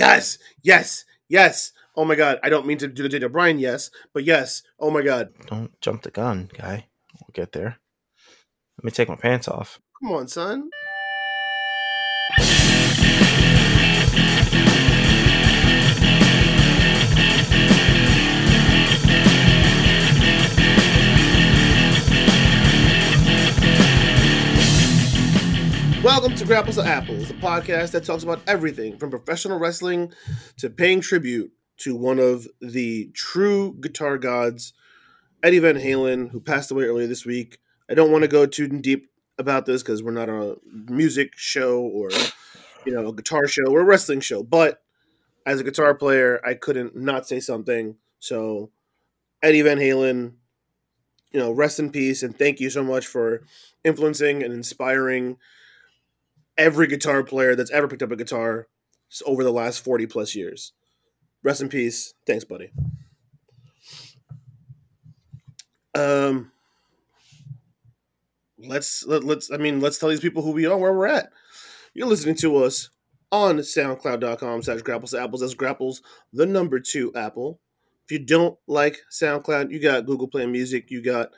Yes, yes, yes. Oh my god, I don't mean to do the Daniel Bryan yes, but yes. Oh my god. Don't jump the gun, guy. We'll get there. Let me take my pants off. Come on, son. Welcome to Grapples to Apples, the podcast that talks about everything from professional wrestling to paying tribute to one of the true guitar gods, Eddie Van Halen, who passed away earlier this week. I don't want to go too deep about this because we're not a music show or you know a guitar show or a wrestling show, but as a guitar player, I couldn't not say something. So, Eddie Van Halen, you know, rest in peace, and thank you so much for influencing and inspiring every guitar player that's ever picked up a guitar over the last 40 plus years. Rest in peace. Thanks, buddy. Um let's let, let's I mean let's tell these people who we are, where we're at. You're listening to us on soundcloud.com slash grapples apples. That's grapples the number two apple. If you don't like SoundCloud, you got Google Play Music, you got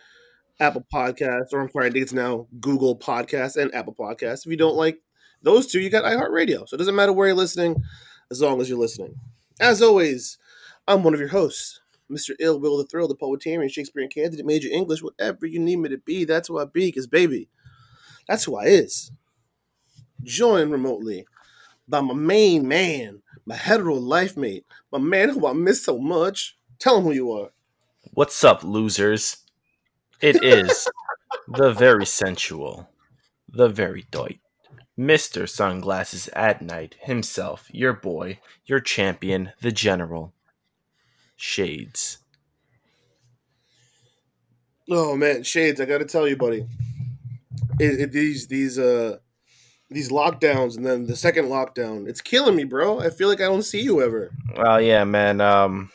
Apple Podcasts, or I'm sorry, I think it's now Google Podcasts and Apple Podcasts. If you don't like those two, you got iHeartRadio. So it doesn't matter where you're listening, as long as you're listening. As always, I'm one of your hosts, Mr. Ill Will the Thrill, the poetarian, Shakespearean candidate, major English, whatever you need me to be. That's who I be, because baby, that's who I is. Joined remotely by my main man, my hetero life mate, my man who I miss so much. Tell him who you are. What's up, losers? It is the very sensual, the very doit, Mr. Sunglasses at Night himself, your boy, your champion, the general. Shades. Oh man, Shades, I gotta tell you, buddy. It, it, these these uh these lockdowns and then the second lockdown, it's killing me, bro. I feel like I don't see you ever. Well, yeah, man. Um,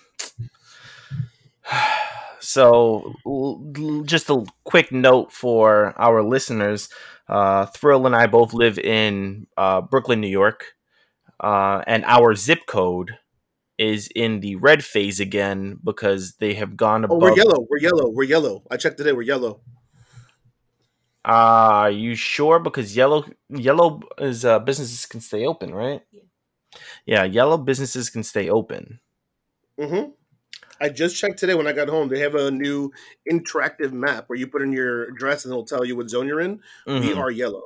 so l- just a quick note for our listeners: uh, Thrill and I both live in uh, Brooklyn, New York, uh, and our zip code is in the red phase again because they have gone Oh, above. we're yellow. We're yellow. We're yellow. I checked today. We're yellow. Uh, are you sure? Because yellow yellow is uh, businesses can stay open, right? Yeah, yellow businesses can stay open. Mm-hmm. I just checked today when I got home. They have a new interactive map where you put in your address and it'll tell you what zone you're in. We Mhm. are yellow.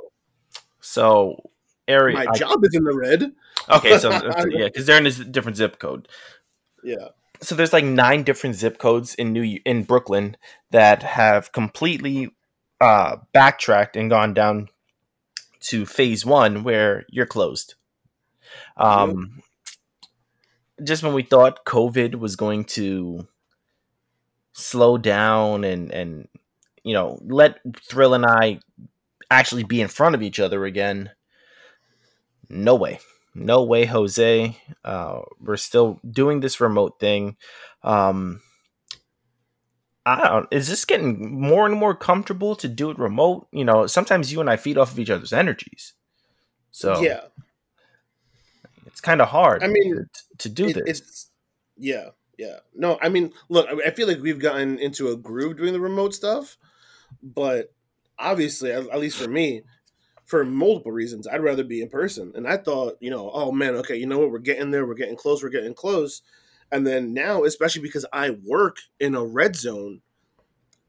So area. My I- job is in the red. okay, so yeah, because they're in a different zip code. Yeah. So there's like nine different zip codes in New in Brooklyn that have completely uh, backtracked and gone down to phase one where you're closed. Um, just when we thought COVID was going to slow down and and you know let Thrill and I actually be in front of each other again, no way, no way, Jose. Uh, we're still doing this remote thing. Um, I don't. Is this getting more and more comfortable to do it remote? You know, sometimes you and I feed off of each other's energies, so yeah. It's kind of hard. I mean, to, to do It- this. It's yeah, yeah. No, I mean, look, I- feel like we've gotten into a groove doing the remote stuff, but obviously, at, at least for me, for multiple reasons, I'd rather be in person. And I thought, you know, oh man, okay, you know what? We're getting there. We're getting close. We're getting close. And then now, especially because I work in a red zone,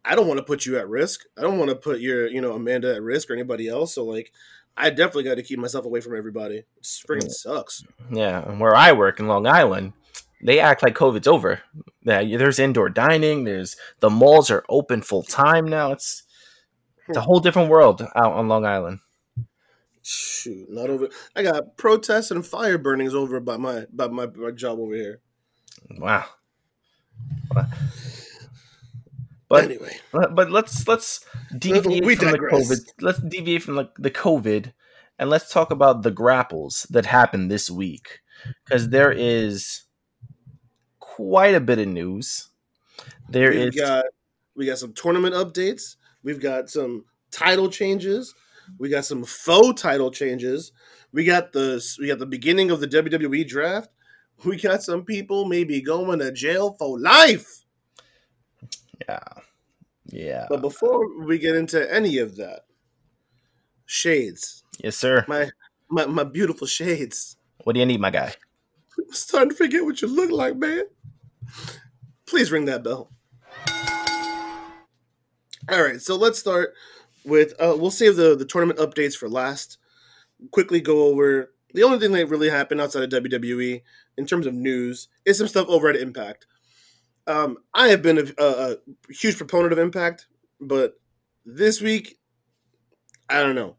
I don't want to put you at risk. I don't want to put your, you know, Amanda at risk or anybody else. So like, I definitely got to keep myself away from everybody. It freaking sucks. Yeah, and where I work in Long Island, they act like COVID's over. Yeah, there's indoor dining. There's the malls are open full time now. It's it's a hmm. whole different world out on Long Island. Shoot, not over. I got protests and fire burnings over by my by my, my job over here. Wow. But anyway, but let's let's deviate We from digress. the COVID. Let's deviate from the, the COVID, and let's talk about the grapples that happened this week because there is quite a bit of news. There we've is got we got some tournament updates. We've got some title changes. We got some faux title changes. We got the we got the beginning of the WWE draft. we got some people maybe going to jail for life. Yeah. Yeah. But before we get into any of that, shades. Yes, sir. My my my beautiful shades. What do you need, my guy? I'm starting to forget what you look like, man. Please ring that bell. All right, so let's start with. Uh, we'll save the the tournament updates for last. Quickly go over the only thing that really happened outside of WWE in terms of news is some stuff over at Impact. Um, I have been a, a, a huge proponent of Impact, but this week, I don't know.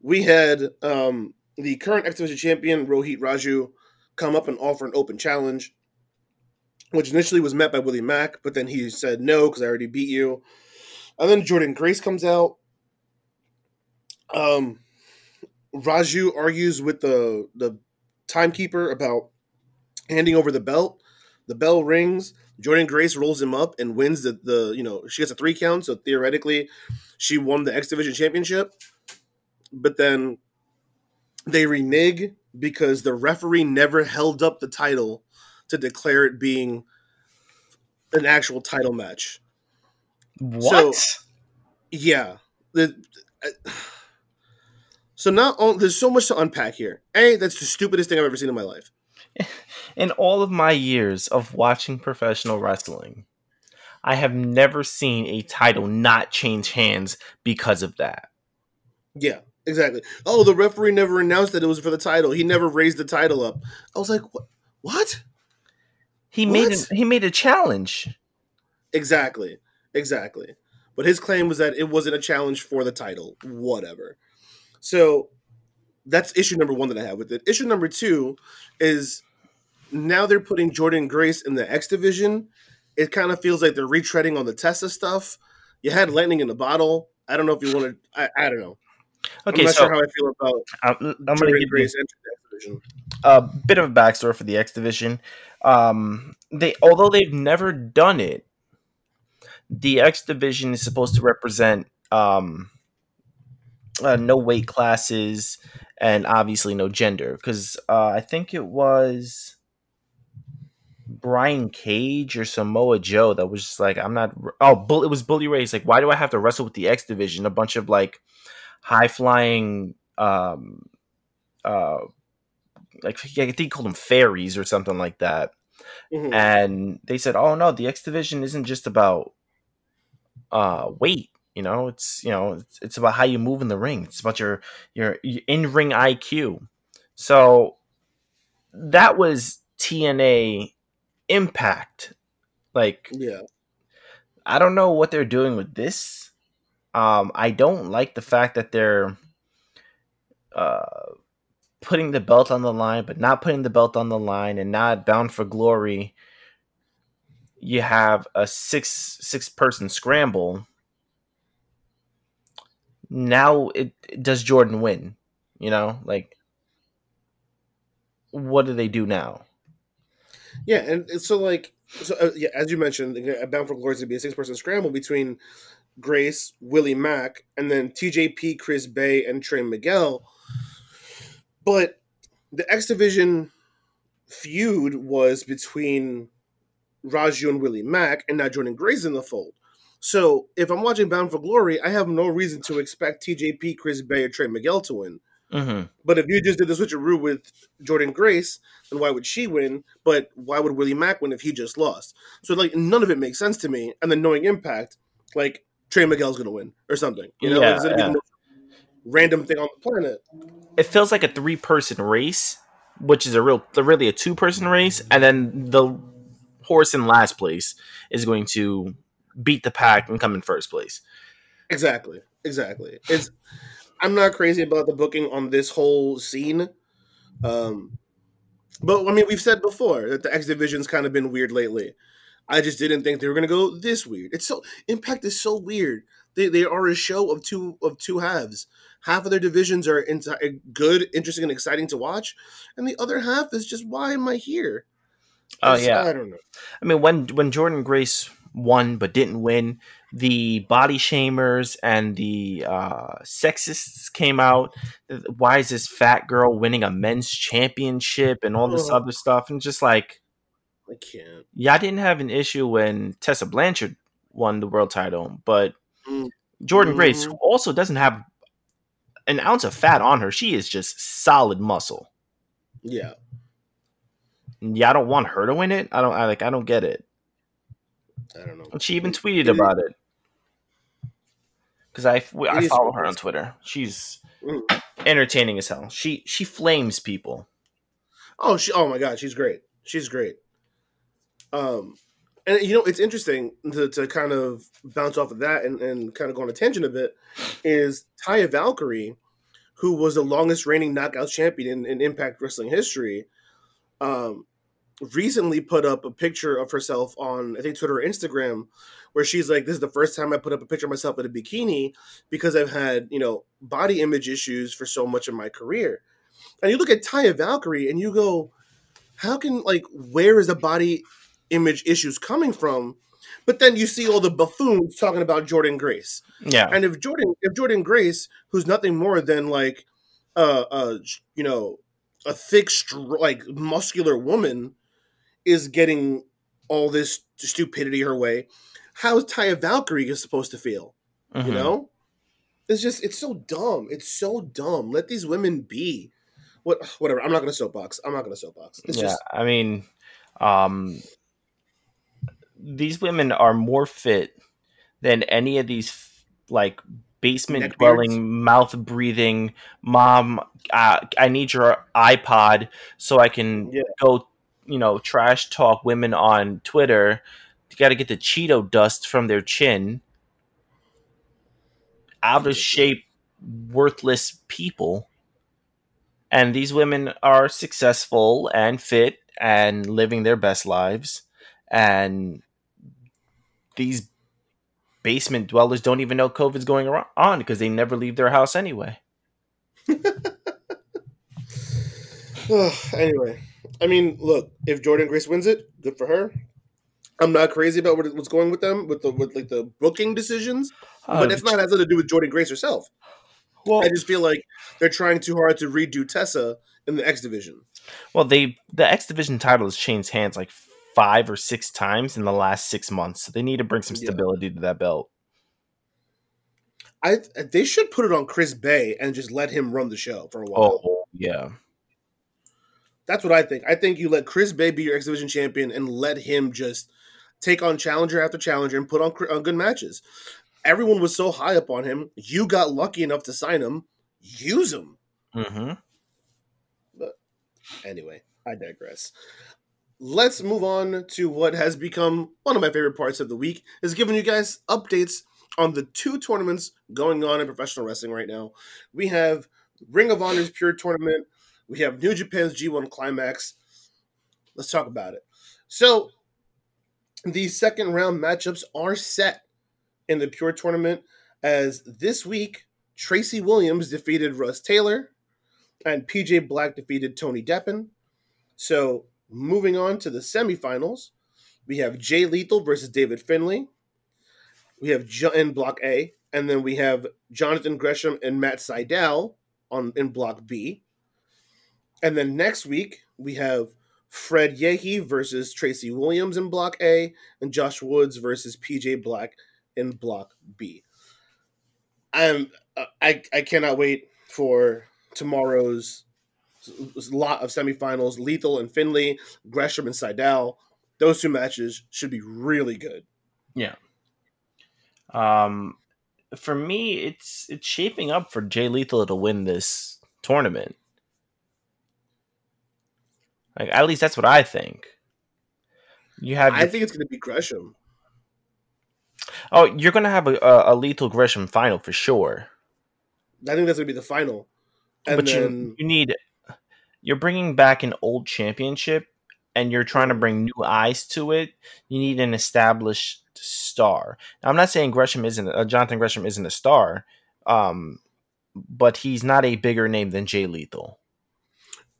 We had um, the current X Division champion Rohit Raju come up and offer an open challenge, which initially was met by Willie Mack, but then he said no because I already beat you. And then Jordynne Grace comes out. Um, Raju argues with the the timekeeper about handing over the belt. The bell rings. Jordynne Grace rolls him up and wins the, the you know she gets a three count. So theoretically, she won the X Division championship. But then they renege because the referee never held up the title to declare it being an actual title match. What? So, yeah. The, so not only there's so much to unpack here. A, that's the stupidest thing I've ever seen in my life. In all of my years of watching professional wrestling, I have never seen a title not change hands because of that. Yeah, exactly. Oh, the referee never announced that it was for the title. He never raised the title up. I was like, what? What? He made a, he made a challenge. Exactly. Exactly. But his claim was that it wasn't a challenge for the title. Whatever. So that's issue number one that I have with it. Issue number two is now they're putting Jordynne Grace in the X division. It kind of feels like they're retreading on the Tessa stuff. You had lightning in the bottle. I don't know if you want to. I, I don't know. Okay, I'm not so sure how I feel about I'm, I'm going to give Grace you entering the X division. a bit of a backstory for the X division. Um, they although they've never done it, the X division is supposed to represent um, uh, no weight classes and obviously no gender because uh, I think it was Brian Cage or Samoa Joe that was just like I'm not oh bull it was Bully Ray. He's like why do I have to wrestle with the X division? A bunch of like high flying um uh like I think he called them fairies or something like that. Mhm. And they said, "Oh no, the X division isn't just about uh weight. You know, it's you know it's, it's about how you move in the ring. It's about your your, your in ring IQ." So that was TNA Impact. Like Yeah. I don't know what they're doing with this. Um, I don't like the fact that they're uh, putting the belt on the line, but not putting the belt on the line, and not bound for glory. You have a six six person scramble. Now it does Jordynne win? You know, like what do they do now? Yeah, and and so like so uh, yeah, as you mentioned, uh, Bound for Glory is gonna be a six person scramble between Grace, Willie Mack, and then TJP, Chris Bey, and Trey Miguel. But the X Division feud was between Raju and Willie Mack, and now Jordynne Grace in the fold. So if I'm watching Bound for Glory, I have no reason to expect TJP, Chris Bey, or Trey Miguel to win. Mm-hmm. But if you just did the switcheroo with Jordynne Grace, then why would she win? But why would Willie Mack win if he just lost? So like none of it makes sense to me. And then knowing Impact, like Trey Miguel's gonna win or something. You know, Yeah, it's gonna be the most random thing on the planet. it feels like a three person race, which is a real really a two person race, and then the horse in last place is going to beat the pack and come in first place. Exactly. Exactly. It's I'm not crazy about the booking on this whole scene. Um but I mean we've said before that the X Division's kind of been weird lately. I just didn't think they were gonna go this weird. It's so Impact is so weird. They they are a show of two of two halves. Half of their divisions are enti- good, interesting, and exciting to watch, and the other half is just why am I here? Oh yeah, I don't know. I mean when when Jordynne Grace won but didn't win the body shamers and the uh, sexists came out. Why is this fat girl winning a men's championship and all this Ugh. other stuff? And just like, I can't. yeah, I didn't have an issue when Tessa Blanchard won the world title, but Mm. Jordynne Grace, Mhm. who also doesn't have an ounce of fat on her, she is just solid muscle. Yeah. Yeah, I don't want her to win it. I don't. I like. I don't get it. I don't know. She even tweeted It is- about it because I I is follow her on. Twitter. She's Mm. entertaining as hell. She she flames people. Oh, she. Oh my God, she's great. She's great. Um, and you know it's interesting to, to kind of bounce off of that and, and kind of go on a tangent a bit. Is Taya Valkyrie, who was the longest reigning knockout champion in, in Impact Wrestling history, um, recently put up a picture of herself on I think Twitter or Instagram, where she's like, "This is the first time I put up a picture of myself in a bikini because I've had you know body image issues for so much of my career." And you look at Taya Valkyrie and you go, "How can like where is the body image issues coming from?" But then you see all the buffoons talking about Jordynne Grace. Yeah, And if Jordynne, if Jordynne Grace, who's nothing more than like, uh, uh, you know, a thick, str- like muscular woman, is getting all this stupidity her way, how's Taya Valkyrie is supposed to feel? Mhm. You know, it's just it's so dumb. It's so dumb. Let these women be. What whatever. I'm not gonna soapbox. I'm not gonna soapbox. It's yeah. just I mean, um, these women are more fit than any of these like basement dwelling, mouth breathing mom. Uh, I need your iPod so I can Yeah. go, you know, trash talk women on Twitter. You got to get the Cheeto dust from their chin. Out of shape, worthless people. And these women are successful and fit and living their best lives. And these basement dwellers don't even know COVID's going on because they never leave their house anyway. anyway. I mean, look, if Jordynne Grace wins it, good for her. I'm not crazy about what, what's going with them with the with like the booking decisions, but uh, it's not has nothing to do with Jordynne Grace herself. well. I just feel like they're trying too hard to redo Tessa in the X division. Well, they the X Division title has changed hands like five or six times in the last six months. So they need to bring some Yeah. stability to that belt. I they should put it on Chris Bey and just let him run the show for a while. Oh yeah, That's what I think. I think you let Chris Bey be your X Division champion and let him just take on challenger after challenger and put on, on good matches. Everyone was so high up on him. You got lucky enough to sign him. Use him. hmm But Anyway, I digress. Let's move on to what has become one of my favorite parts of the week is giving you guys updates on the two tournaments going on in professional wrestling right now. We have Ring of Honor's Pure Tournament. We have New Japan's G1 Climax. Let's talk about it. So, the second round matchups are set in the Pure Tournament as this week Tracy Williams defeated Russ Taylor and PJ Black defeated Tony Deppen. So moving on to the semifinals, we have Jay Lethal versus David Finlay. We have jo- in Block A, and then we have Jonathan Gresham and Matt Sydal on in Block B. And then next week we have Fred Yehi versus Tracy Williams in Block A, and Josh Woods versus PJ Black in Block B. I'm uh, I I cannot wait for tomorrow's lot of semifinals. Lethal and Finlay, Gresham and Sydal. Those two matches should be really good. yeah. Um, for me, it's it's shaping up for Jay Lethal to win this tournament. Like at least that's what I think. You have I your- think it's going to be Gresham. oh, you're gonna have a, a, a Lethal Gresham final for sure. I think that's going to be the final. And but then you you need you're bringing back an old championship and you're trying to bring new eyes to it you need an established star now, i'm not saying gresham isn't uh, jonathan gresham isn't a star um but he's not a bigger name than jay lethal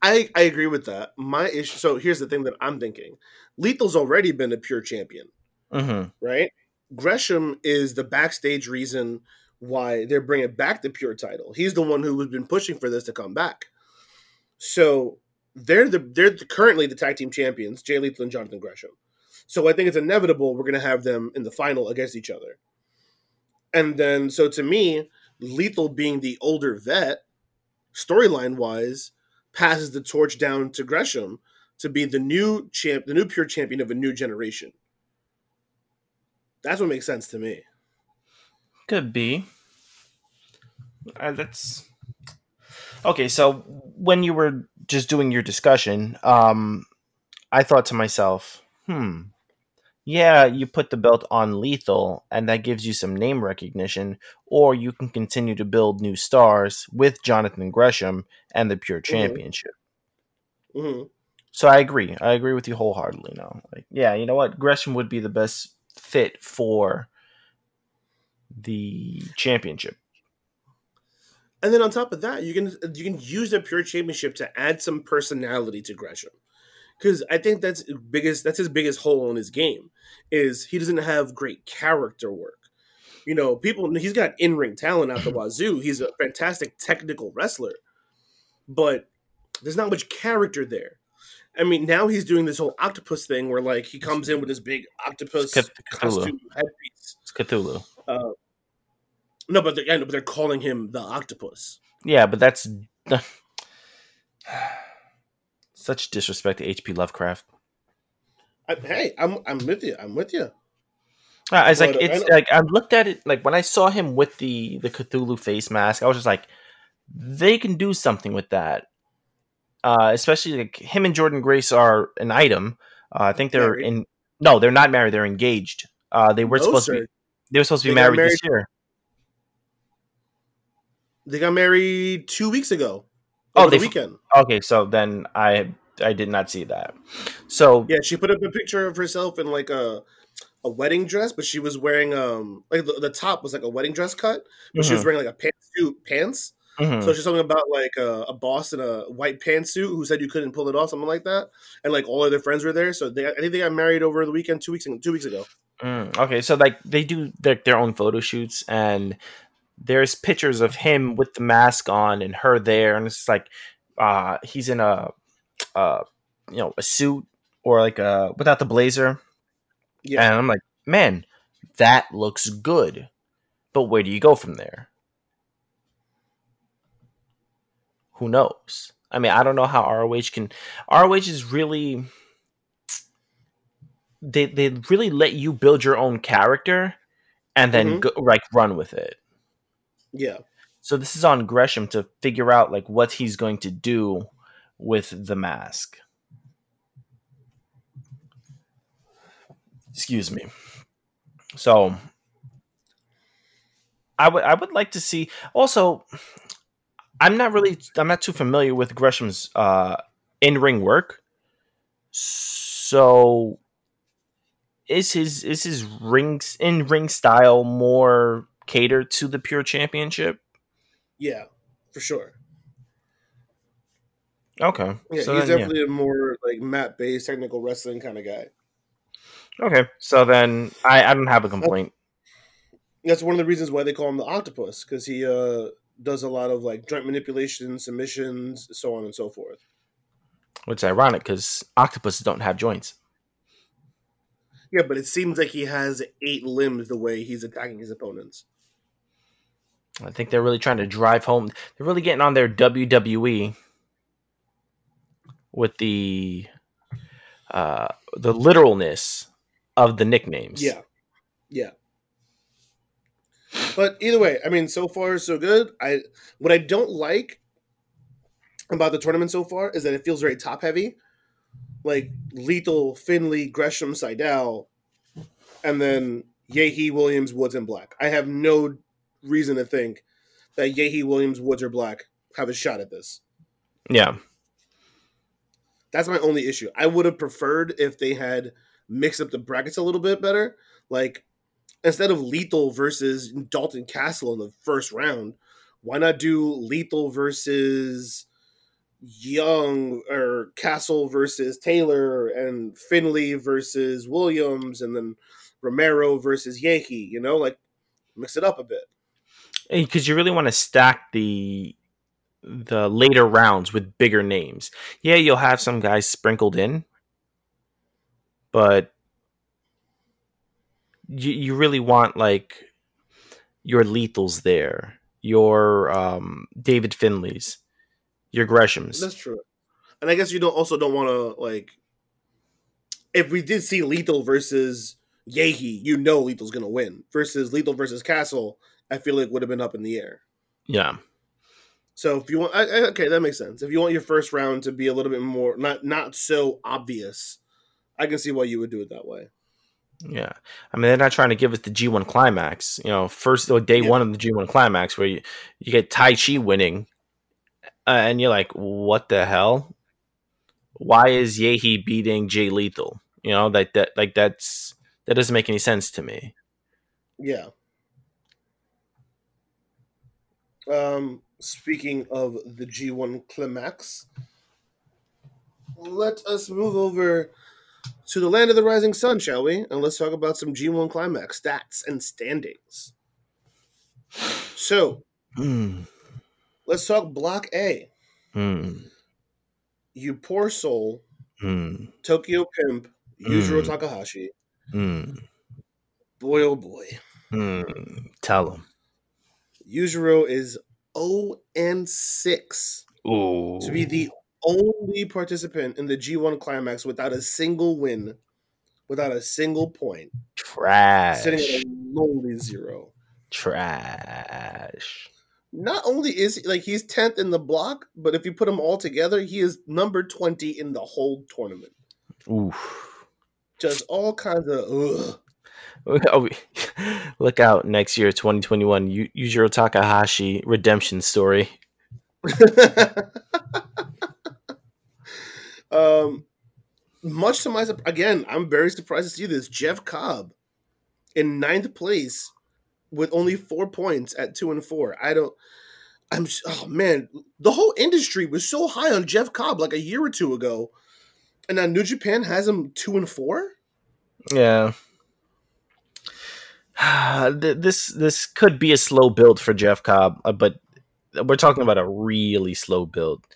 I, I agree with that. My issue. So here's the thing that I'm thinking: Lethal's already been a pure champion, mm-hmm. right? Gresham is the backstage reason why they're bringing back the pure title. He's the one who has been pushing for this to come back. So they're the they're the, currently the tag team champions, Jay Lethal and Jonathan Gresham. So I think it's inevitable we're going to have them in the final against each other. And then, so to me, Lethal being the older vet, storyline wise, passes the torch down to Gresham to be the new champ, the new pure champion of a new generation. That's what makes sense to me. Could be. Uh, that's okay. So when you were just doing your discussion, um, I thought to myself, hmm, yeah, you put the belt on Lethal, and that gives you some name recognition, or you can continue to build new stars with Jonathan Gresham and the Pure mm-hmm. Championship. Mm-hmm. So I agree. I agree with you wholeheartedly. Now, like, yeah, you know what? Gresham would be the best fit for the championship. And then on top of that, you can you can use the Pure Championship to add some personality to Gresham because I think that's biggest that's his biggest hole in his game is he doesn't have great character work. You know, people he's got in ring talent out the wazoo. He's a fantastic technical wrestler, but there's not much character there. I mean, now he's doing this whole octopus thing where like he comes in with this big octopus Cth- costume headpiece. It's Cthulhu. Uh, no, but they're, but they're calling him the octopus. Yeah, but that's such disrespect to H.P. Lovecraft. I, hey, I'm I'm with you. I'm with you. Uh, it's but, like it's I like I looked at it like when I saw him with the the Cthulhu face mask, I was just like, they can do something with that. Uh, especially like him and Jordynne Grace are an item. Uh, I think they're married. in. No, they're not married. They're engaged. Uh, they were no, supposed sir. to be. They were supposed to be married, married, this year. They got married two weeks ago. Oh, the weekend. Okay, so then I I did not see that. So yeah, she put up a picture of herself in like a a wedding dress, but she was wearing um like the, the top was like a wedding dress cut, but mm-hmm. she was mm-hmm. wearing like a pantsuit pants. Mm-hmm. So she's talking about like a, a, boss in a white pantsuit who said you couldn't pull it off, something like that, and like all of their friends were there. So they, I think they got married over the weekend, two weeks two weeks ago. Mm, okay, so like they do their, their own photo shoots, and there's pictures of him with the mask on and her there, and it's like uh, he's in a, uh, you know, a suit or like a without the blazer. Yeah, and I'm like, man, that looks good, but where do you go from there? Who knows? I mean, I don't know how ROH can. ROH is really they they really let you build your own character and then mm-hmm. go, like run with it. Yeah. So this is on Gresham to figure out like what he's going to do with the mask. Excuse me. So I would I would like to see also I'm not really I'm not too familiar with Gresham's uh in-ring work. So is his is his rings in ring style more catered to the pure championship? Yeah, for sure. Okay. Yeah, so he's then, definitely yeah. a more like map based technical wrestling kind of guy. Okay, so then I, I don't have a complaint. That's one of the reasons why they call him the octopus because he uh, does a lot of like joint manipulation, submissions, so on and so forth. Which is ironic because octopuses don't have joints. Yeah, but it seems like he has eight limbs the way he's attacking his opponents. I think they're really trying to drive home. They're really getting on their WWE with the uh, the literalness of the nicknames. Yeah, yeah. But either way, I mean, so far so good. I what I don't like about the tournament so far is that it feels very top heavy, like Lethal, Finlay, Gresham, Sydal, and then Yehi, Williams, Woods, and Black. I have no reason to think that Yehi, Williams, Woods, or Black have a shot at this. Yeah. That's my only issue. I would have preferred if they had mixed up the brackets a little bit better. Like, instead of Lethal versus Dalton Castle in the first round, why not do Lethal versus Young or Castle versus Taylor and Finlay versus Williams and then Romero versus Yankee. You know, like mix it up a bit. Because you really want to stack the the later rounds with bigger names. Yeah, you'll have some guys sprinkled in, but you you really want like your lethals there, your um, David Finlays, your Greshams. That's true. And I guess you don't also don't want to like if we did see Lethal versus Yehi, you know Lethal's gonna win. Versus Lethal versus Castle, I feel like would have been up in the air. Yeah, So if you want, I, I- okay, that makes sense. If you want your first round to be a little bit more not not so obvious, I can see why you would do it that way. yeah. I mean, they're not trying to give us the G1 climax. You know, first or day Yeah. one of the G1 climax where you, you get Taichi winning, uh, and you're like, what the hell? Why is Yehi beating Jay Lethal? You know, like that, like that's that doesn't make any sense to me. Yeah. Um, speaking of the G1 climax, let us move over to the land of the rising sun, shall we? And let's talk about some G1 climax stats and standings. So Hmm. let's talk Block A. Hmm. You poor soul, Hmm. Tokyo Pimp, Yujiro Mm. Takahashi. Hmm. Boy, oh boy. Hmm. Tell him. Yujiro is 0 and 6. Ooh. to be the only participant in the G1 climax without a single win, without a single point, trash. sitting at a lonely zero. Trash. Not only is he like he's 10th in the block, but if you put them all together, he is number 20 in the whole tournament. Oof. Just all kinds of ugh. Oh, Look out next year, 2021. Yu- Yujiro Takahashi redemption story. um, much to my again, I'm very surprised to see this. Jeff Cobb in ninth place with only four points at two and four. I don't. I'm. Oh man, the whole industry was so high on Jeff Cobb like a year or two ago, and now New Japan has him two and four. Yeah. Th- this this could be a slow build for Jeff Cobb, uh, but we're talking about a really slow build.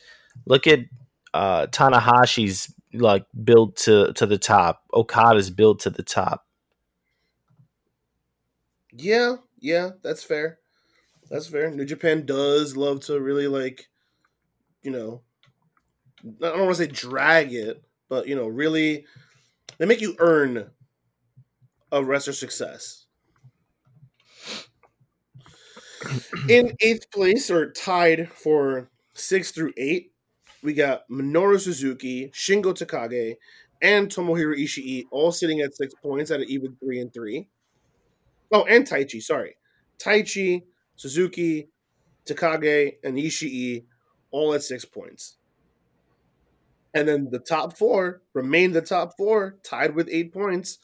Look at uh, Tanahashi's like build to to the top. Okada's build to the top. Yeah, yeah, that's fair. That's fair. New Japan does love to really like, you know, I don't want to say drag it, but you know, really, they make you earn a wrestler success. In eighth place, or tied for six through eight, we got Minoru Suzuki, Shingo Takagi, and Tomohiro Ishii, all sitting at six points at an even three and three. Oh, and Taichi, sorry. Taichi, Suzuki, Takagi, and Ishii all at six points. And then the top four remain the top four, tied with eight points.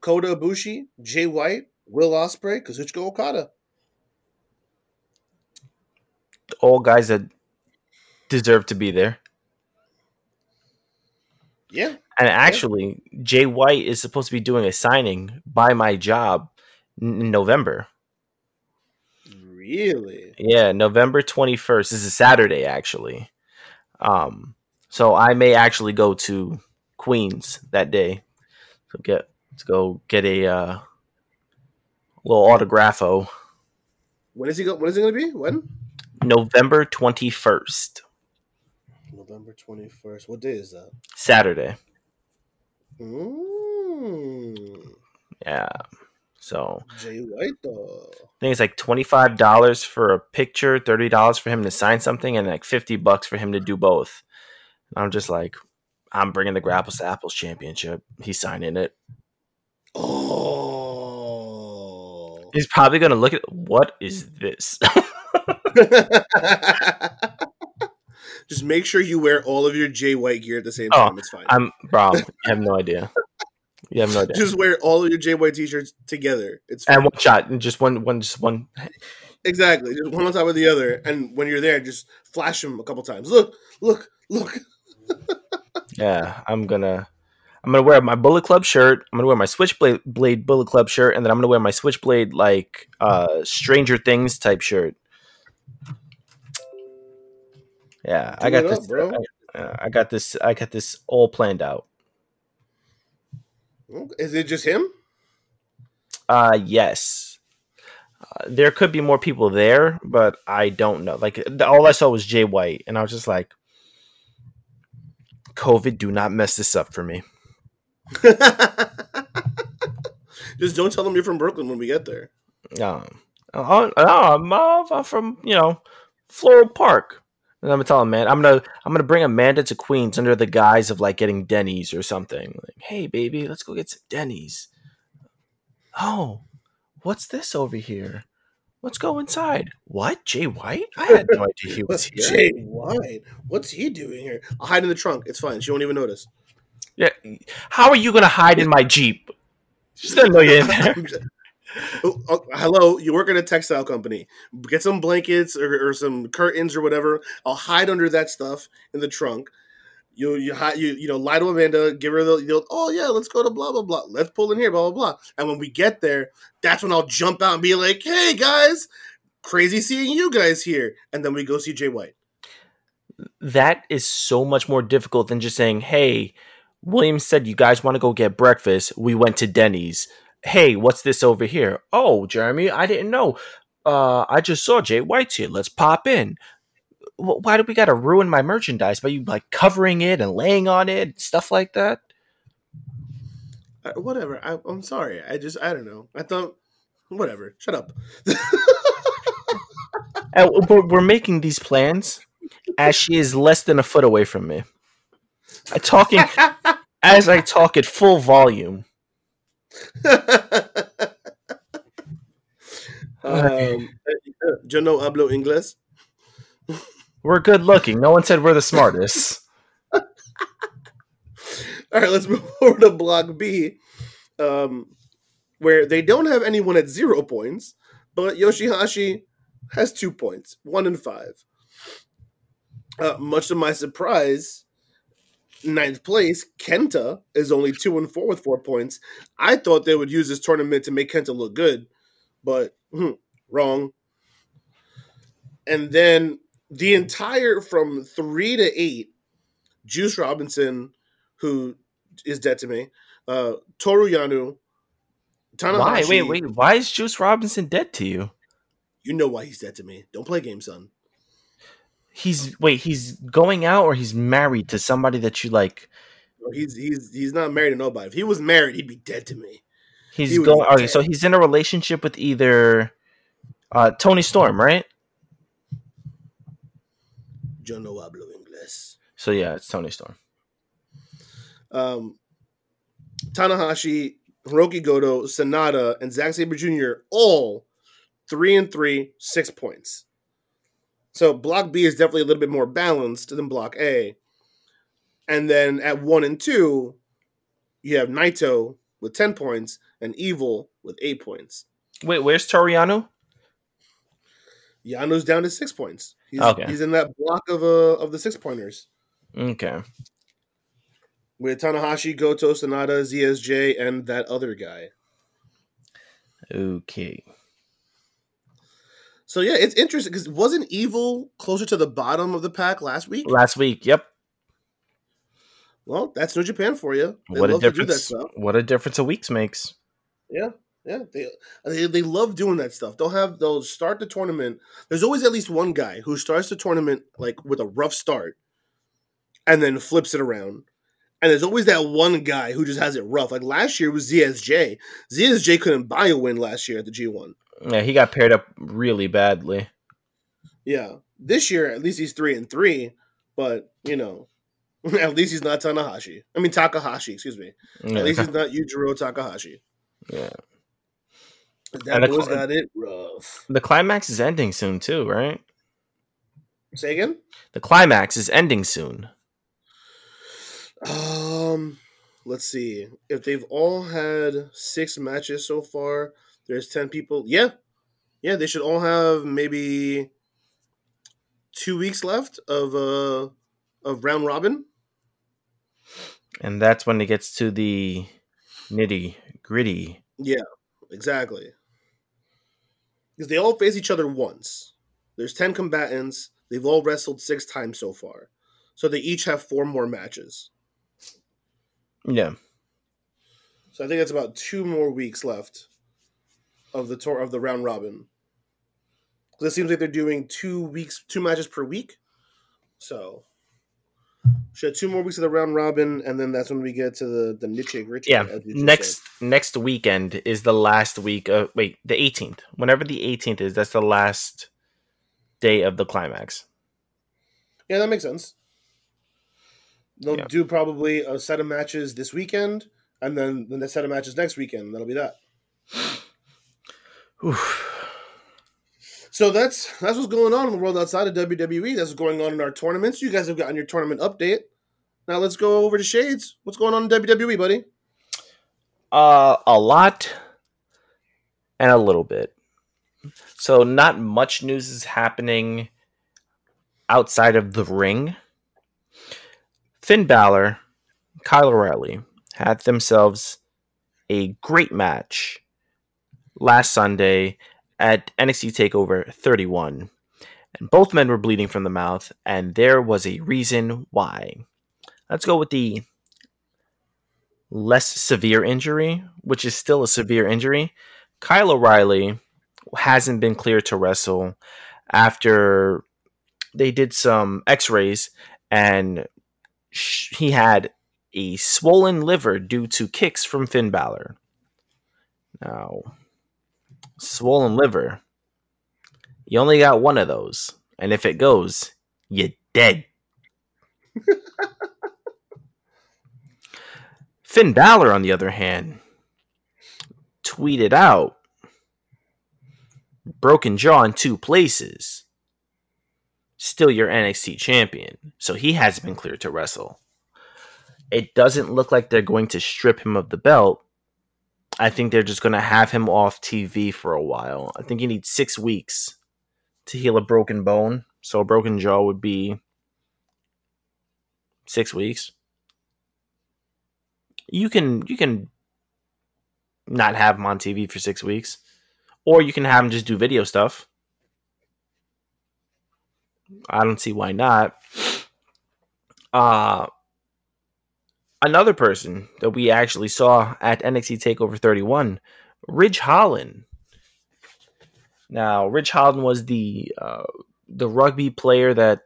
Kota Ibushi, Jay White, Will Ospreay, Kazuchika Okada. All guys that deserve to be there. Yeah. And actually, Jay White is supposed to be doing a signing by my job in November. Really? Yeah, November 21st. This is Saturday, actually. Um, so I may actually go to Queens that day. So get let's go get a uh, little autographo. When is he go when is it gonna be? When? November 21st, November twenty first. What day is that? Saturday. Mm, Yeah. So Jay White though. I think it's like twenty five dollars for a picture, thirty dollars for him to sign something, and like fifty bucks for him to do both. And I'm just like, I'm bringing the Grapples to Apples Championship. He's signing it. Oh. He's probably gonna look at what is this? Just make sure you wear all of your Jay White gear at the same Oh, time. It's fine. I'm bro. You have no idea. You have no idea. Just wear all of your Jay White t-shirts together. It's fine. and one shot, and just one, one, just one. exactly just one on top of the other. And when you're there, just flash them a couple times. Look, look, look. Yeah, I'm gonna. I'm gonna wear my Bullet Club shirt. I'm gonna wear my Switchblade Blade Bullet Club shirt, and then I'm gonna wear my Switchblade like uh, Stranger Things type shirt. Yeah, I got up, this, bro. I, uh, I got this. I got this all planned out. Is it just him? Uh yes. Uh, there could be more people there, but I don't know. Like all I saw was Jay White, and I was just like, "COVID, do not mess this up for me." just don't tell them you're from Brooklyn when we get there. Um, oh, oh, I'm, uh, I'm from you know Floral Park, and I'm gonna tell him, man, I'm gonna I'm gonna bring Amanda to Queens under the guise of like getting Denny's or something. Like, hey, baby, let's go get some Denny's. Oh, what's this over here? Let's go inside. What? Jay White? I had no idea he was here. Jay White. What's he doing here? I'll hide in the trunk. It's fine. She won't even notice. Yeah. How are you gonna hide in my Jeep? She's gonna know you're in there. Oh, oh, hello, you work at a textile company. Get some blankets or, or some curtains or whatever. I'll hide under that stuff in the trunk. You you you you know lie to Amanda, give her the you know, oh yeah, let's go to blah blah blah. Let's pull in here, blah blah blah. And when we get there, that's when I'll jump out and be like, hey guys, crazy seeing you guys here. And then we go see Jay White. That is so much more difficult than just saying, "Hey, Williams said you guys want to go get breakfast. We went to Denny's. Hey, what's this over here? Oh, Jeremy, I didn't know. Uh, I just saw Jay White's here. Let's pop in. Wh- Why do we got to ruin my merchandise by you like covering it and laying on it, stuff like that? I, whatever. I, I'm sorry. I just I don't know. I thought whatever. Shut up. We're, we're making these plans as she is less than a foot away from me. I talking as I talk at full volume. um, yo no hablo inglés. We're good looking. No one said we're the smartest. All right, let's move over to Block B, um, where they don't have anyone at zero points, but Yoshihashi has two points, one and five. Uh, much to my surprise, ninth place, Kenta is only two and four with four points. I thought they would use this tournament to make Kenta look good, but hmm, wrong. And then the entire from three to eight, Juice Robinson, who is dead to me, uh, Toru Yano, Tanahashi. Why? Wait, wait. Why is Juice Robinson dead to you? You know why he's dead to me. Don't play games, son. He's wait. He's going out or he's married to somebody that you like. He's he's he's not married to nobody. If he was married, he'd be dead to me. He's He going. Okay, dead. so he's in a relationship with either uh, Toni Storm, right? Yo no hablo inglés. So yeah, it's Toni Storm. Um, Tanahashi, Hiroki Goto, Sanada, and Zack Sabre Jr. all three and three, six points. So Block B is definitely a little bit more balanced than Block A. And then at one and two, you have Naito with 10 points and Evil with eight points. Wait, where's Toru Yano? Yano's down to six points. He's, Okay. he's in that block of uh, of the six pointers Okay. with Tanahashi, Goto, Sanada, ZSJ, and that other guy. Okay. So yeah, it's interesting because wasn't Evil closer to the bottom of the pack last week? Last week, yep. Well, that's New Japan for you. They what a love to do that difference! stuff. What a difference a week makes. Yeah, yeah. They, they they love doing that stuff. They'll have they'll start the tournament. There's always at least one guy who starts the tournament like with a rough start, and then flips it around. And there's always that one guy who just has it rough. Like last year was ZSJ. ZSJ couldn't buy a win last year at the G1. Yeah, he got paired up really badly. Yeah, this year at least he's three and three, but you know, at least he's not Tanahashi. I mean Takahashi, excuse me. Yeah. At least he's not Yujiro Takahashi. Yeah. That boy's cl- got it rough. The climax is ending soon too, right? Say again. The climax is ending soon. Um, let's see. If they've all had six matches so far, there's ten people. Yeah, yeah, they should all have maybe two weeks left of uh of round robin. And that's when it gets to the nitty gritty. Yeah, exactly. Because they all face each other once. There's 10 combatants. They've all wrestled six times so far. So they each have four more matches. Yeah. So I think that's about two more weeks left of the tour of the round robin. Because it seems like they're doing two weeks, two matches per week. So she had two more weeks of the round robin, and then that's when we get to the the niche gritty. Yeah. as you just Next said. next weekend is the last week of wait, the 18th. Whenever the 18th is, that's the last day of the climax. Yeah, that makes sense. They'll Yeah. do probably a set of matches this weekend, and then the next set of matches next weekend. That'll be that. Oof. So that's that's what's going on in the world outside of WWE. That's what's going on in our tournaments. You guys have gotten your tournament update. Now let's go over to Shades. What's going on in WWE, buddy? Uh, a lot and a little bit. So, not much news is happening outside of the ring. Finn Balor, Kyle O'Reilly had themselves a great match last Sunday at NXT TakeOver 31. And both men were bleeding from the mouth, and there was a reason why. Let's go with the less severe injury, which is still a severe injury. Kyle O'Reilly hasn't been cleared to wrestle after they did some x rays and he had a swollen liver due to kicks from Finn Balor. Now, swollen liver, you only got one of those. And if it goes, you're dead. Finn Balor, on the other hand, tweeted out broken jaw in two places. Still your NXT champion. So he hasn't been cleared to wrestle. It doesn't look like they're going to strip him of the belt. I think they're just going to have him off TV for a while. I think he needs six weeks to heal a broken bone. So a broken jaw would be six weeks you can you can not have him on TV for six weeks, or you can have him just do video stuff. I don't see why not. Uh another person that we actually saw at NXT Takeover 31, Ridge Holland. Now, Ridge Holland was the uh, the rugby player that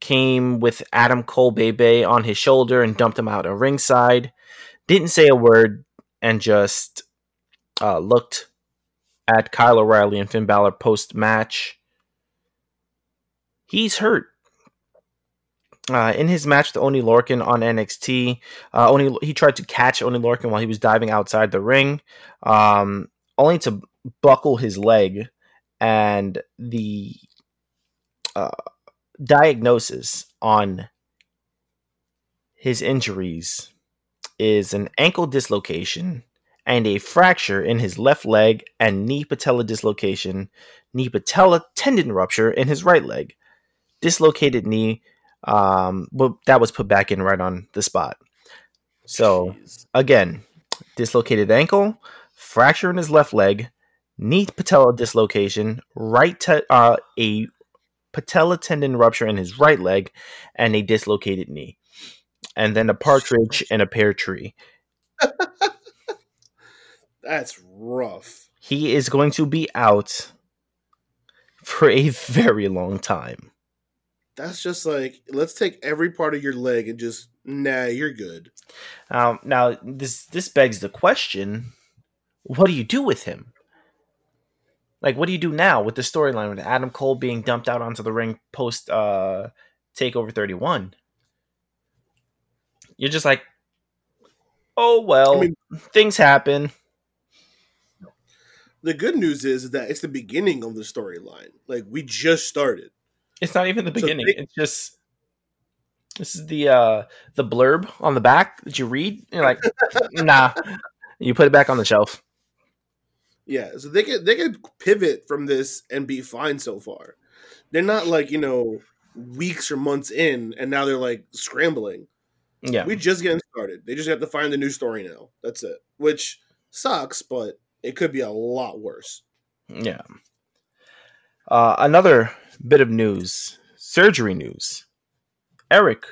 came with Adam Cole Bebe on his shoulder and dumped him out at ringside didn't say a word and just uh, looked at Kyle O'Reilly and Finn Balor post match. He's hurt. Uh, in his match with Oni Lorcan on NXT, uh, Oni he tried to catch Oni Lorcan while he was diving outside the ring, um, only to buckle his leg, and the uh, diagnosis on his injuries is an ankle dislocation and a fracture in his left leg and knee patella dislocation, knee patella tendon rupture in his right leg, dislocated knee. Um, well, that was put back in right on the spot. So Jeez. again, dislocated ankle, fracture in his left leg, knee patella dislocation, right te- uh, a patella tendon rupture in his right leg, and a dislocated knee, and then a partridge and a pear tree. that's rough. He is going to be out for a very long time. That's just like let's take every part of your leg and just nah, you're good. Um, now this this begs the question: What do you do with him? Like, what do you do now with the storyline with Adam Cole being dumped out onto the ring post uh, Takeover Thirty One? You're just like, oh well, I mean- things happen. The good news is that it's the beginning of the storyline. Like we just started. It's not even the So beginning. they- it's just this is the uh the blurb on the back that you read. You're like, nah. You put it back on the shelf. Yeah, so they could they could pivot from this and be fine so far. They're not like you know weeks or months in, and now they're like scrambling. Yeah. We just getting started. They just have to find the new story now. That's it. Which sucks, but it could be a lot worse. Yeah. Uh, another bit of news surgery news. Erik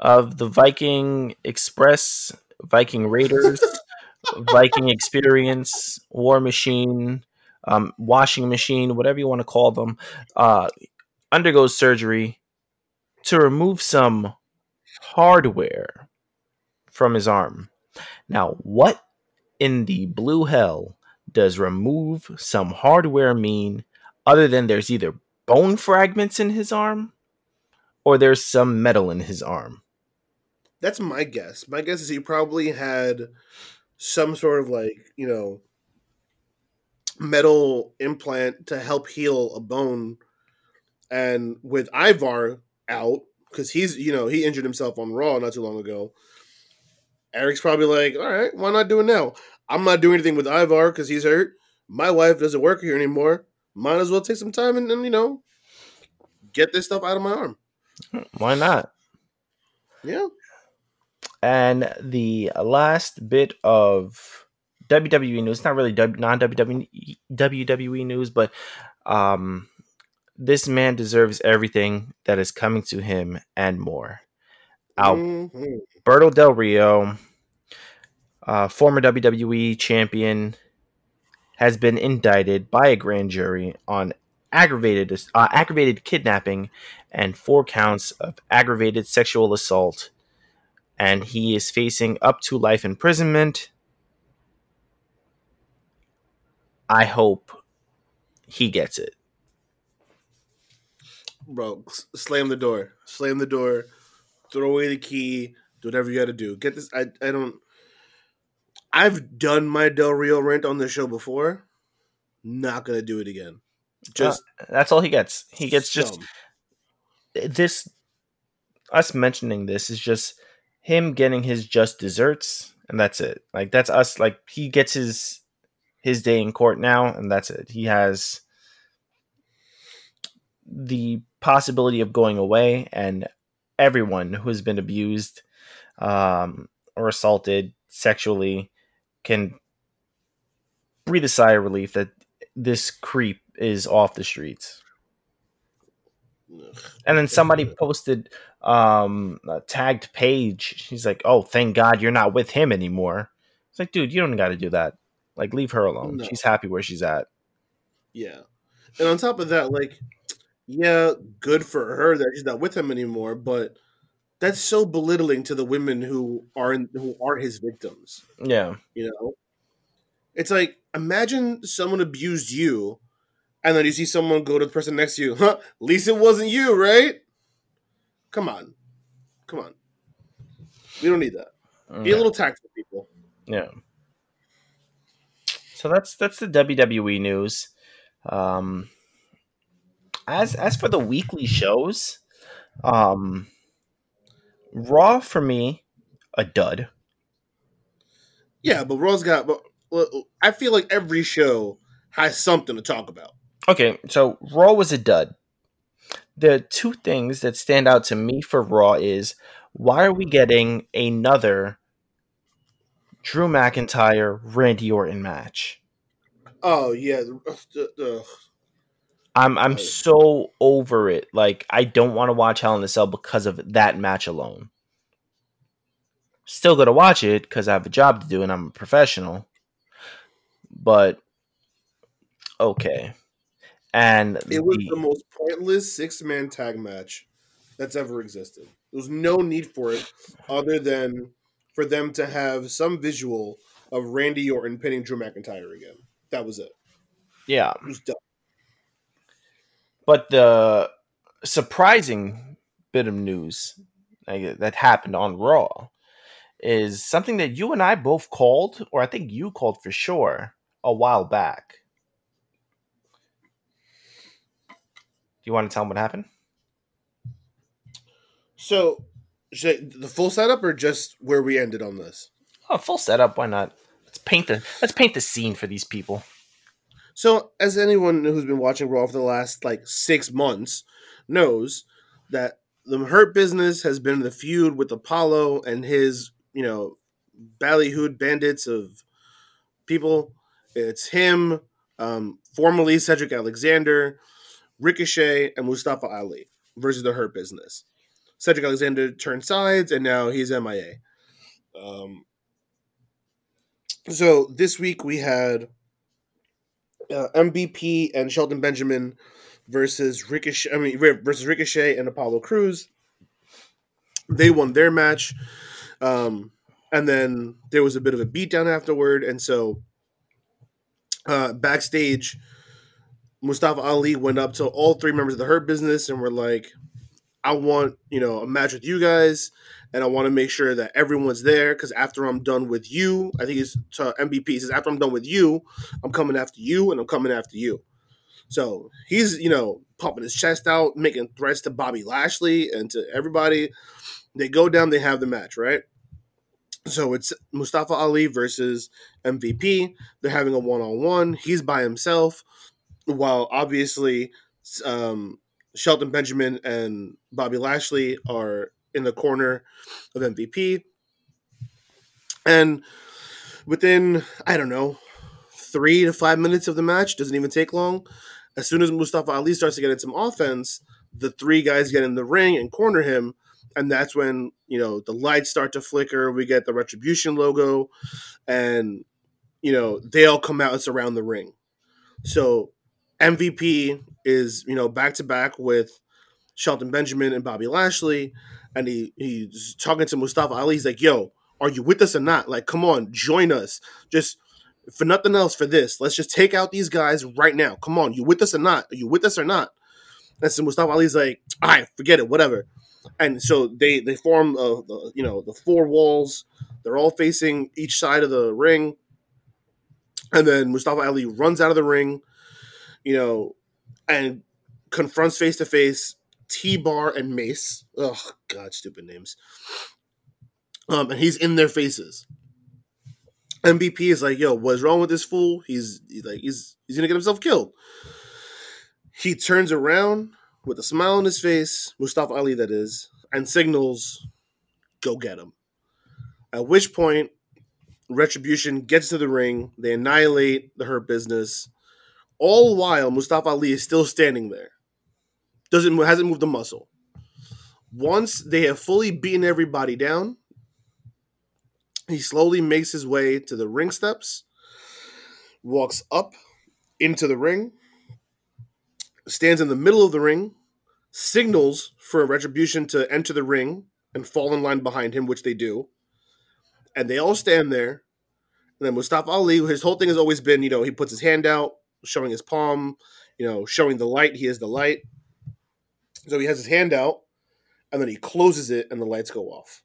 of the Viking Express, Viking Raiders, Viking Experience, War Machine, um, Washing Machine, whatever you want to call them, uh, undergoes surgery to remove some hardware from his arm. Now, what in the blue hell does remove some hardware mean other than there's either bone fragments in his arm or there's some metal in his arm? That's my guess. My guess is he probably had some sort of like, you know, metal implant to help heal a bone. And with Ivar out, because he's, you know, he injured himself on Raw not too long ago. Erik's probably like, all right, why not do it now? I'm not doing anything with Ivar because he's hurt. My wife doesn't work here anymore. Might as well take some time and, and, you know, get this stuff out of my arm. Why not? Yeah. And the last bit of WWE news, not really non WWE WWE news, but um, this man deserves everything that is coming to him and more. Alberto mm-hmm. Del Rio, uh, former WWE champion, has been indicted by a grand jury on aggravated uh, aggravated kidnapping and four counts of aggravated sexual assault, and he is facing up to life imprisonment. I hope he gets it. Bro, slam the door. Slam the door. Throw away the key. Do whatever you got to do. Get this. I, I don't. I've done my Del Rio rant on the show before. Not gonna do it again. Just uh, that's all he gets. He gets just this. Us mentioning this is just him getting his just desserts, and that's it. Like that's us. Like he gets his his day in court now, and that's it. He has the possibility of going away, and everyone who has been abused um, or assaulted sexually can breathe a sigh of relief that this creep is off the streets. And then somebody posted um a tagged page. She's like, "Oh, thank God you're not with him anymore." It's like, dude, you don't got to do that. Like, leave her alone. No. She's happy where she's at. Yeah, and on top of that, like, yeah, good for her that she's not with him anymore. But that's so belittling to the women who are in, who are his victims. Yeah, you know, it's like imagine someone abused you, and then you see someone go to the person next to you. Huh? At least it wasn't you, right? Come on, come on. We don't need that. Be a little tactful, people. Yeah. So that's that's the WWE news. Um, as as for the weekly shows, um, Raw for me, a dud. Yeah, but Raw's got. But I feel like every show has something to talk about. Okay, so Raw was a dud. The two things that stand out to me for Raw is why are we getting another Drew McIntyre Randy Orton match? Oh yeah, I'm I'm so over it. Like I don't want to watch Hell in a Cell because of that match alone. Still gonna watch it because I have a job to do and I'm a professional. But okay. And it was the, the most pointless six man tag match that's ever existed. There was no need for it other than for them to have some visual of Randy Orton pinning Drew McIntyre again. That was it. Yeah. It was done. But the surprising bit of news that happened on Raw is something that you and I both called, or I think you called for sure, a while back. Do you want to tell them what happened? So, the full setup or just where we ended on this? Oh, full setup. Why not? Let's paint the let's paint the scene for these people. So, as anyone who's been watching Raw for the last like six months knows, that the Hurt Business has been in the feud with Apollo and his you know ballyhooed bandits of people. It's him, um, formerly Cedric Alexander, Ricochet, and Mustafa Ali versus the Hurt Business. Cedric Alexander turned sides, and now he's MIA. Um, so this week we had uh, MVP and Shelton Benjamin versus Ricochet. I mean, versus Ricochet and Apollo Cruz. They won their match, um, and then there was a bit of a beatdown afterward, and so uh, backstage, Mustafa Ali went up to all three members of the Hurt Business and were like, "I want you know a match with you guys." And I want to make sure that everyone's there because after I'm done with you, I think it's to MVP. He says after I'm done with you, I'm coming after you, and I'm coming after you. So he's you know pumping his chest out, making threats to Bobby Lashley and to everybody. They go down, they have the match, right? So it's Mustafa Ali versus MVP. They're having a one on one. He's by himself, while obviously um, Shelton Benjamin and Bobby Lashley are in the corner of MVP. And within, I don't know, three to five minutes of the match, doesn't even take long. As soon as Mustafa Ali starts to get in some offense, the three guys get in the ring and corner him. And that's when, you know, the lights start to flicker. We get the retribution logo and, you know, they all come out and surround the ring. So MVP is, you know, back to back with Shelton Benjamin and Bobby Lashley and he he's talking to Mustafa Ali. He's like, "Yo, are you with us or not? Like, come on, join us. Just for nothing else, for this, let's just take out these guys right now. Come on, you with us or not? Are you with us or not?" And so Mustafa Ali's like, "All right, forget it, whatever." And so they they form uh, the you know the four walls. They're all facing each side of the ring, and then Mustafa Ali runs out of the ring, you know, and confronts face to face T Bar and Mace. Oh God, stupid names. Um, and he's in their faces. MVP is like, "Yo, what's wrong with this fool? He's, he's like, he's he's gonna get himself killed." He turns around with a smile on his face, Mustafa Ali, that is, and signals, "Go get him." At which point, Retribution gets to the ring. They annihilate the Hurt Business. All while Mustafa Ali is still standing there doesn't hasn't moved a muscle. Once they have fully beaten everybody down, he slowly makes his way to the ring steps, walks up into the ring, stands in the middle of the ring, signals for a retribution to enter the ring and fall in line behind him, which they do. And they all stand there. And then Mustafa Ali, his whole thing has always been, you know, he puts his hand out, showing his palm, you know, showing the light. He is the light. So he has his hand out, and then he closes it, and the lights go off.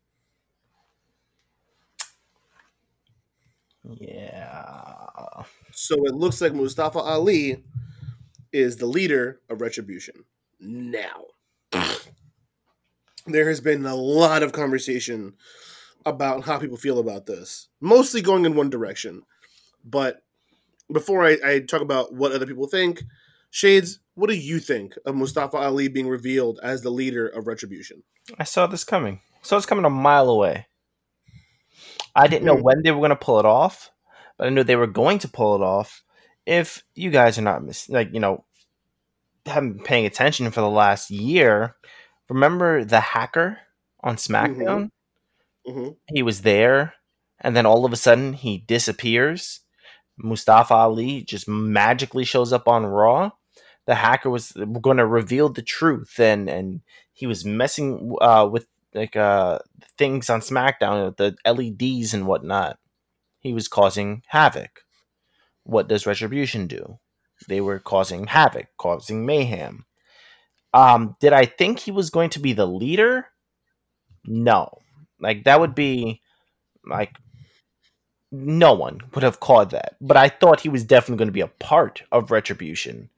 Yeah. So it looks like Mustafa Ali is the leader of Retribution. Now, there has been a lot of conversation about how people feel about this, mostly going in one direction. But before I, I talk about what other people think, Shades, what do you think of Mustafa Ali being revealed as the leader of Retribution? I saw this coming. So it's coming a mile away. I didn't know hmm. when they were going to pull it off, but I knew they were going to pull it off. If you guys are not mis- like you know haven't been paying attention for the last year, remember the hacker on SmackDown? Mm-hmm. Mm-hmm. He was there, and then all of a sudden he disappears. Mustafa Ali just magically shows up on Raw. The hacker was going to reveal the truth, and and he was messing uh, with like uh, things on SmackDown, the LEDs and whatnot. He was causing havoc. What does Retribution do? They were causing havoc, causing mayhem. Um, did I think he was going to be the leader? No. Like that would be like no one would have called that. But I thought he was definitely going to be a part of Retribution.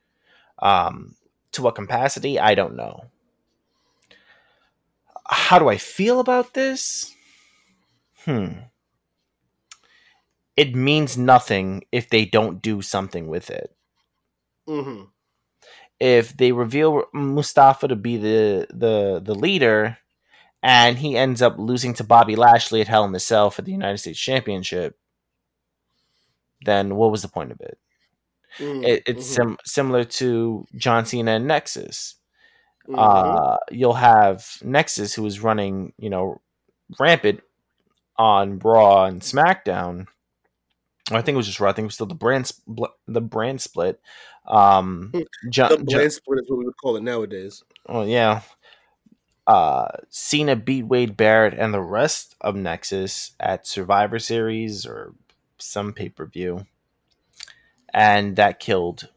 Um, to what capacity, I don't know. How do I feel about this? Hmm. It means nothing if they don't do something with it. Mm-hmm. If they reveal Mustafa to be the the the leader, and he ends up losing to Bobby Lashley at Hell in the Cell for the United States Championship, then what was the point of it? Mm, it it's mhm, sim- similar to John Cena and Nexus. mhm. Uh, you'll have Nexus who is running, you know, rampant on Raw and SmackDown. I think it was just Raw. I think it was still the brand spl- the brand split. Um, John, the John- brand split is what we would call it nowadays. oh yeah. Uh, Cena beat Wade Barrett and the rest of Nexus at Survivor Series or some pay per view, and that killed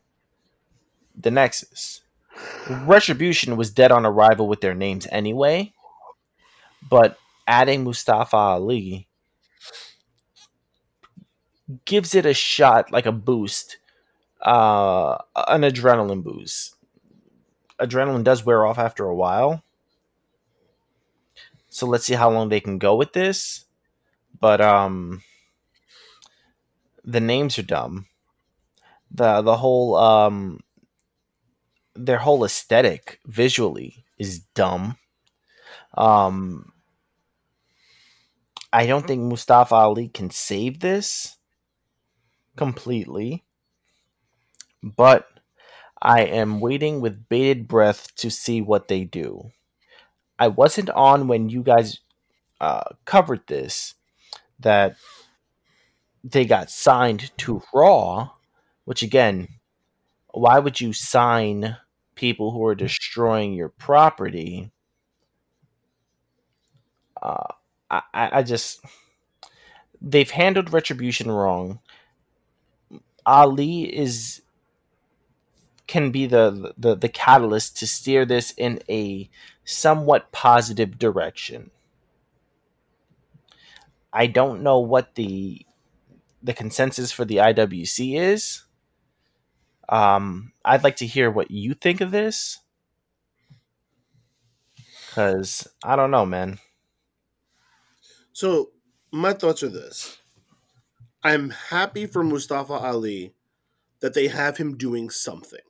the Nexus. Retribution was dead on arrival with their names anyway, but adding Mustafa Ali gives it a shot, like a boost, uh, an adrenaline boost. Adrenaline does wear off after a while, so let's see how long they can go with this. But um, the names are dumb. The The whole um, their whole aesthetic visually is dumb. Um, I don't think Mustafa Ali can save this completely, but I am waiting with bated breath to see what they do. I wasn't on when you guys uh, covered this that they got signed to Raw, which again, why would you sign people who are destroying your property? Uh, I, I just they've handled retribution wrong. Ali is can be the, the the catalyst to steer this in a somewhat positive direction. I don't know what the the consensus for the IWC is. Um, I'd like to hear what you think of this, because I don't know, man. So my thoughts are this: I'm happy for Mustafa Ali that they have him doing something.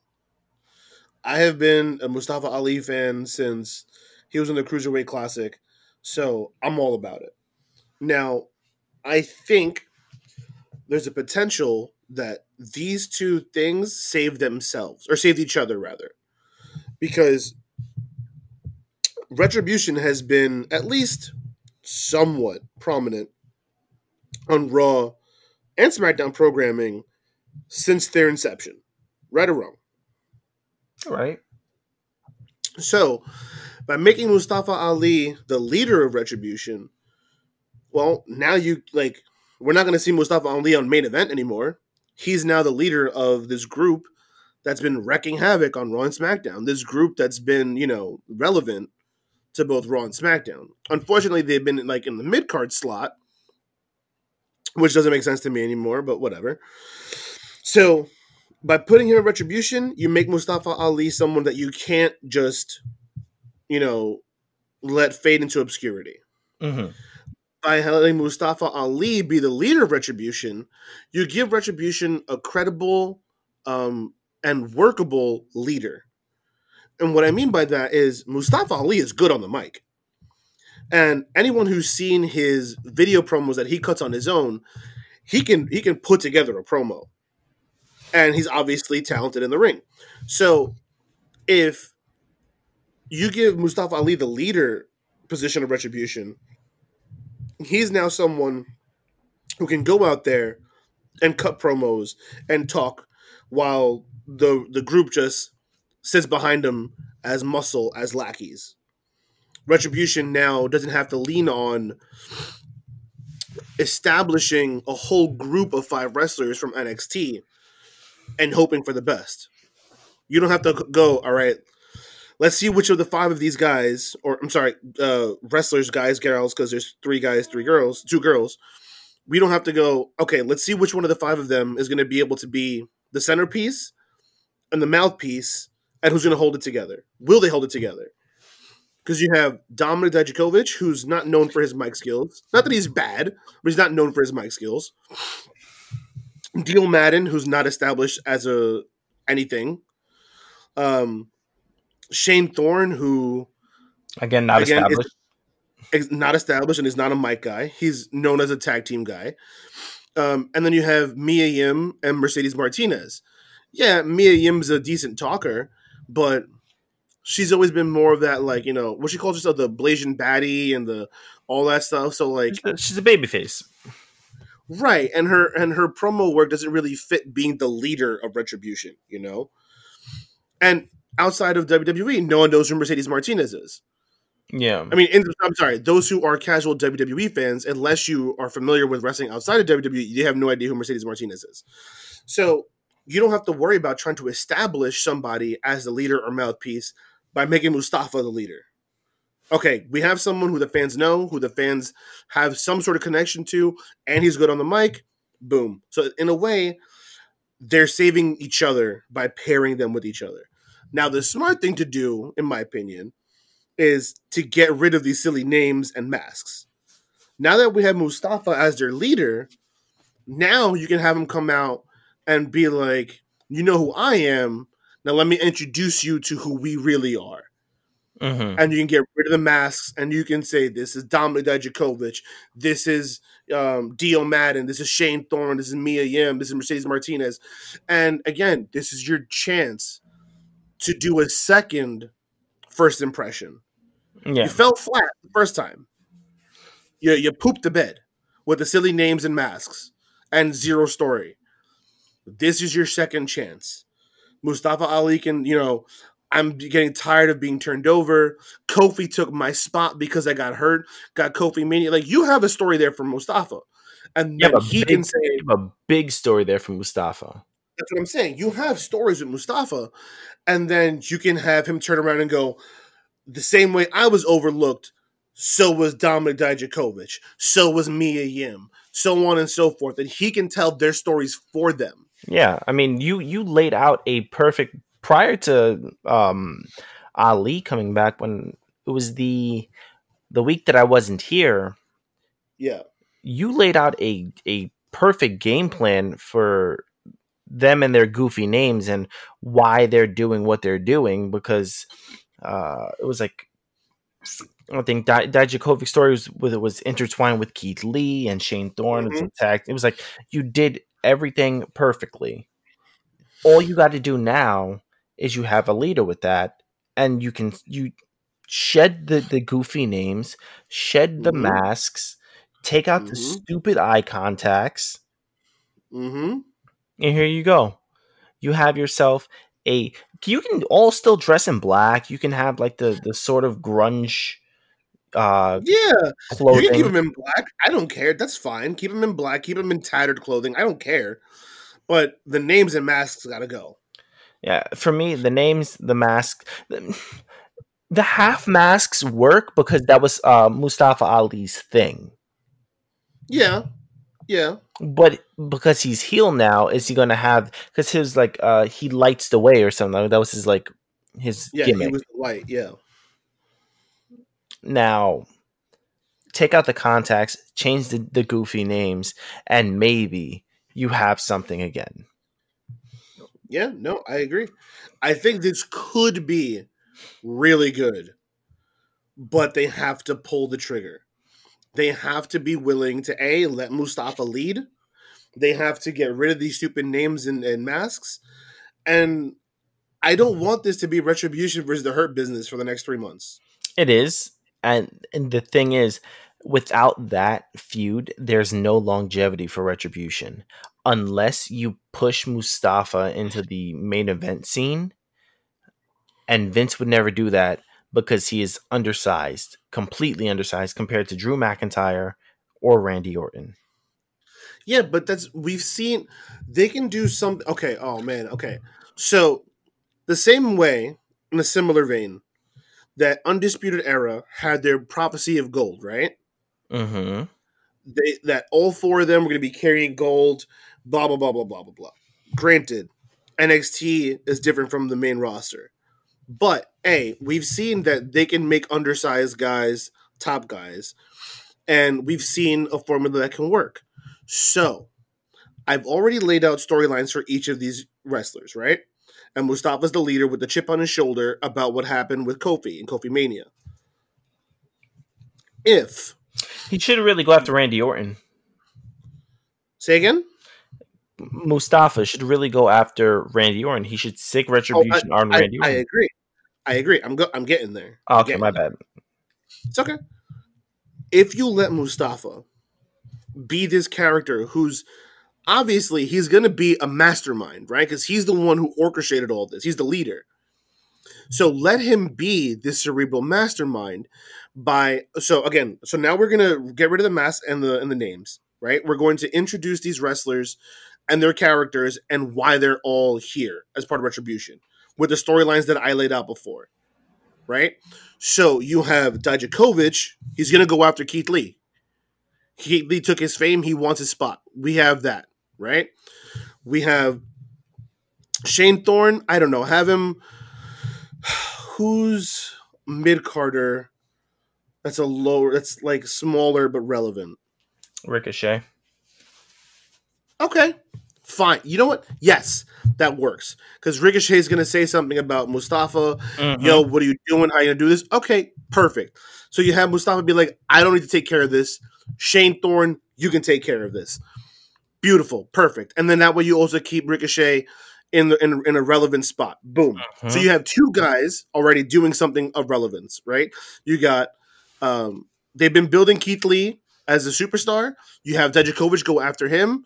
I have been a Mustafa Ali fan since he was in the Cruiserweight Classic, so I'm all about it. Now, I think there's a potential that these two things save themselves or saved each other rather, because Retribution has been at least somewhat prominent on Raw and SmackDown programming since their inception, right or wrong. Right? So, by making Mustafa Ali the leader of Retribution, well, now you like we're not going to see Mustafa Ali on main event anymore. He's now the leader of this group that's been wrecking havoc on Raw and SmackDown. This group that's been, you know, relevant to both Raw and SmackDown. Unfortunately, they've been like in the mid card slot, which doesn't make sense to me anymore, but whatever. So, by putting him in Retribution, you make Mustafa Ali someone that you can't just, you know, let fade into obscurity. Mm-hmm. By letting Mustafa Ali be the leader of Retribution, you give Retribution a credible um, and workable leader. And what I mean by that is Mustafa Ali is good on the mic. And anyone who's seen his video promos that he cuts on his own, he can he can put together a promo. And he's obviously talented in the ring. So if you give Mustafa Ali the leader position of retribution, he's now someone who can go out there and cut promos and talk while the the group just sits behind him as muscle as lackeys. Retribution now doesn't have to lean on establishing a whole group of five wrestlers from NXT and hoping for the best. You don't have to go, all right, let's see which of the five of these guys, or I'm sorry, uh, wrestlers, guys, girls, because there's three guys, three girls, two girls. We don't have to go, okay, let's see which one of the five of them is going to be able to be the centerpiece and the mouthpiece and who's going to hold it together. Will they hold it together? Because you have Dominik Dijakovic, who's not known for his mic skills. Not that he's bad, but he's not known for his mic skills. Dio Maddin, who's not established as a anything. Um, Shane Thorne, who Again, not Again, established. is not established and is not a mic guy. He's known as a tag team guy. Um, and then you have Mia Yim and Mercedes Martinez. Yeah, Mia Yim's a decent talker, but she's always been more of that, like you know, what she calls herself the Blasian baddie and the all that stuff. So like, She's a- She's a baby face. right, and her and her promo work doesn't really fit being the leader of Retribution, you know. And outside of WWE, no one knows who Mercedes Martinez is. Yeah. I mean, in, I'm sorry, those who are casual WWE fans, unless you are familiar with wrestling outside of WWE, you have no idea who Mercedes Martinez is. So you don't have to worry about trying to establish somebody as the leader or mouthpiece by making Mustafa the leader. Okay, we have someone who the fans know, who the fans have some sort of connection to, and he's good on the mic. Boom. So in a way, they're saving each other by pairing them with each other. Now, the smart thing to do, in my opinion, is to get rid of these silly names and masks. Now that we have Mustafa as their leader, now you can have him come out and be like, you know who I am. Now let me introduce you to who we really are. hmm And you can get rid of the masks and you can say, this is Dominik Dijakovic. This is um, Dio Maddin. This is Shane Thorne. This is Mia Yim. This is Mercedes Martinez. And again, this is your chance to do a second first impression. Yeah. You fell flat the first time. You you pooped the bed with the silly names and masks and zero story. This is your second chance. Mustafa Ali can, you know, I'm getting tired of being turned over. Kofi took my spot because I got hurt. Got Kofi mania. Like you have a story there for Mustafa, and then have he big- can say, you have a big story there from Mustafa. That's what I'm saying. You have stories with Mustafa, and then you can have him turn around and go, the same way I was overlooked, so was Dominik Dijakovic, so was Mia Yim, so on and so forth. And he can tell their stories for them. Yeah, I mean, you you laid out a perfect prior to um, Ali coming back when it was the the week that I wasn't here. Yeah. You laid out a a perfect game plan for them and their goofy names and why they're doing what they're doing because uh, it was like I think Di- story was, was it was intertwined with Keith Lee and Shane Thorne. Mhm. attacked. It was like you did everything perfectly. All you got to do now is you have a leader with that, and you can you shed the the goofy names, shed the Mhm. masks, take out the Mhm. stupid eye contacts, Mm-hmm. And here you go. You have yourself a. You can all still dress in black. You can have like the the sort of grunge uh Yeah. You can keep them in black. I don't care. That's fine. Keep them in black. Keep them in tattered clothing. I don't care. But the names and masks got to go. Yeah, for me, the names, the mask, the, the half masks work because that was uh, Mustafa Ali's thing. Yeah. Yeah. But because he's healed now, is he going to have? Because his like uh he lights the way or something. That was his like his Yeah. gimmick. He was the light. Yeah. now, take out the contacts, change the, the goofy names, and maybe you have something again. Yeah, no, I agree. I think this could be really good, but they have to pull the trigger. They have to be willing to a let Mustafa lead. They have to get rid of these stupid names and, and masks. And I don't want this to be retribution versus the hurt business for the next three months. It is, and and the thing is, without that feud, there's no longevity for Retribution unless you push Mustafa into the main event scene. And Vince would never do that because he is undersized, completely undersized compared to Drew McIntyre or Randy Orton. Yeah, but that's we've seen they can do some okay, oh man, okay. So the same way, in a similar vein, that Undisputed Era had their prophecy of gold, right? Mm-hmm. They that all four of them were gonna be carrying gold, blah blah blah blah blah blah blah. Granted, NXT is different from the main roster. But A, we've seen that they can make undersized guys top guys, and we've seen a formula that can work. So, I've already laid out storylines for each of these wrestlers, right? And Mustafa's the leader with the chip on his shoulder about what happened with Kofi and Kofi Mania. if He should really go after Randy Orton. say again. Mustafa should really go after Randy Orton. He should seek oh, retribution on I, Randy I Orton. agree. I agree. I'm go- I'm getting there. Oh, okay, getting my there. bad. It's okay. If you let Mustafa be this character who's obviously he's going to be a mastermind, right? Because he's the one who orchestrated all this. He's the leader. So let him be this cerebral mastermind by so again, so now we're going to get rid of the mask and the and the names, right? We're going to introduce these wrestlers and their characters and why they're all here as part of Retribution with the storylines that I laid out before, right? So you have Dijakovic. He's going to go after Keith Lee. Keith Lee took his fame. He wants his spot. We have that, right? We have Shane Thorne. I don't know. Have him. Who's mid Carter? That's a lower. That's like smaller but relevant. Ricochet. Okay, fine. You know what? Yes, that works because Ricochet is going to say something about Mustafa. Mhm. Yo, what are you doing? How you gonna do this? Okay, perfect. So you have Mustafa be like, I don't need to take care of this. Shane Thorne, you can take care of this. Beautiful, perfect. And then that way you also keep Ricochet in the in, in a relevant spot. Boom. So Mhm. you have two guys already doing something of relevance, right? You got um they've been building Keith Lee as a superstar. You have Dijakovic go after him.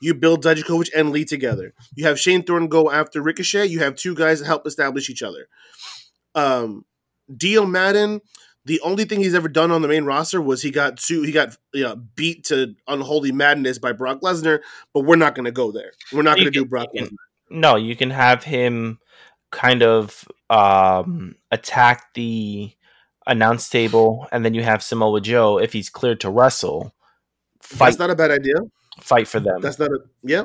You build Dijakovic and Lee together. You have Shane Thorne go after Ricochet. You have two guys that help establish each other. Um Dio Maddin, the only thing he's ever done on the main roster was he got two, he got you know, beat to unholy madness by Brock Lesnar, but we're not going to go there. We're not going to do Brock can- No, you can have him kind of um, attack the announce table, and then you have Samoa Joe if he's cleared to wrestle. Fight, That's not a bad idea. Fight for them. That's not a yeah.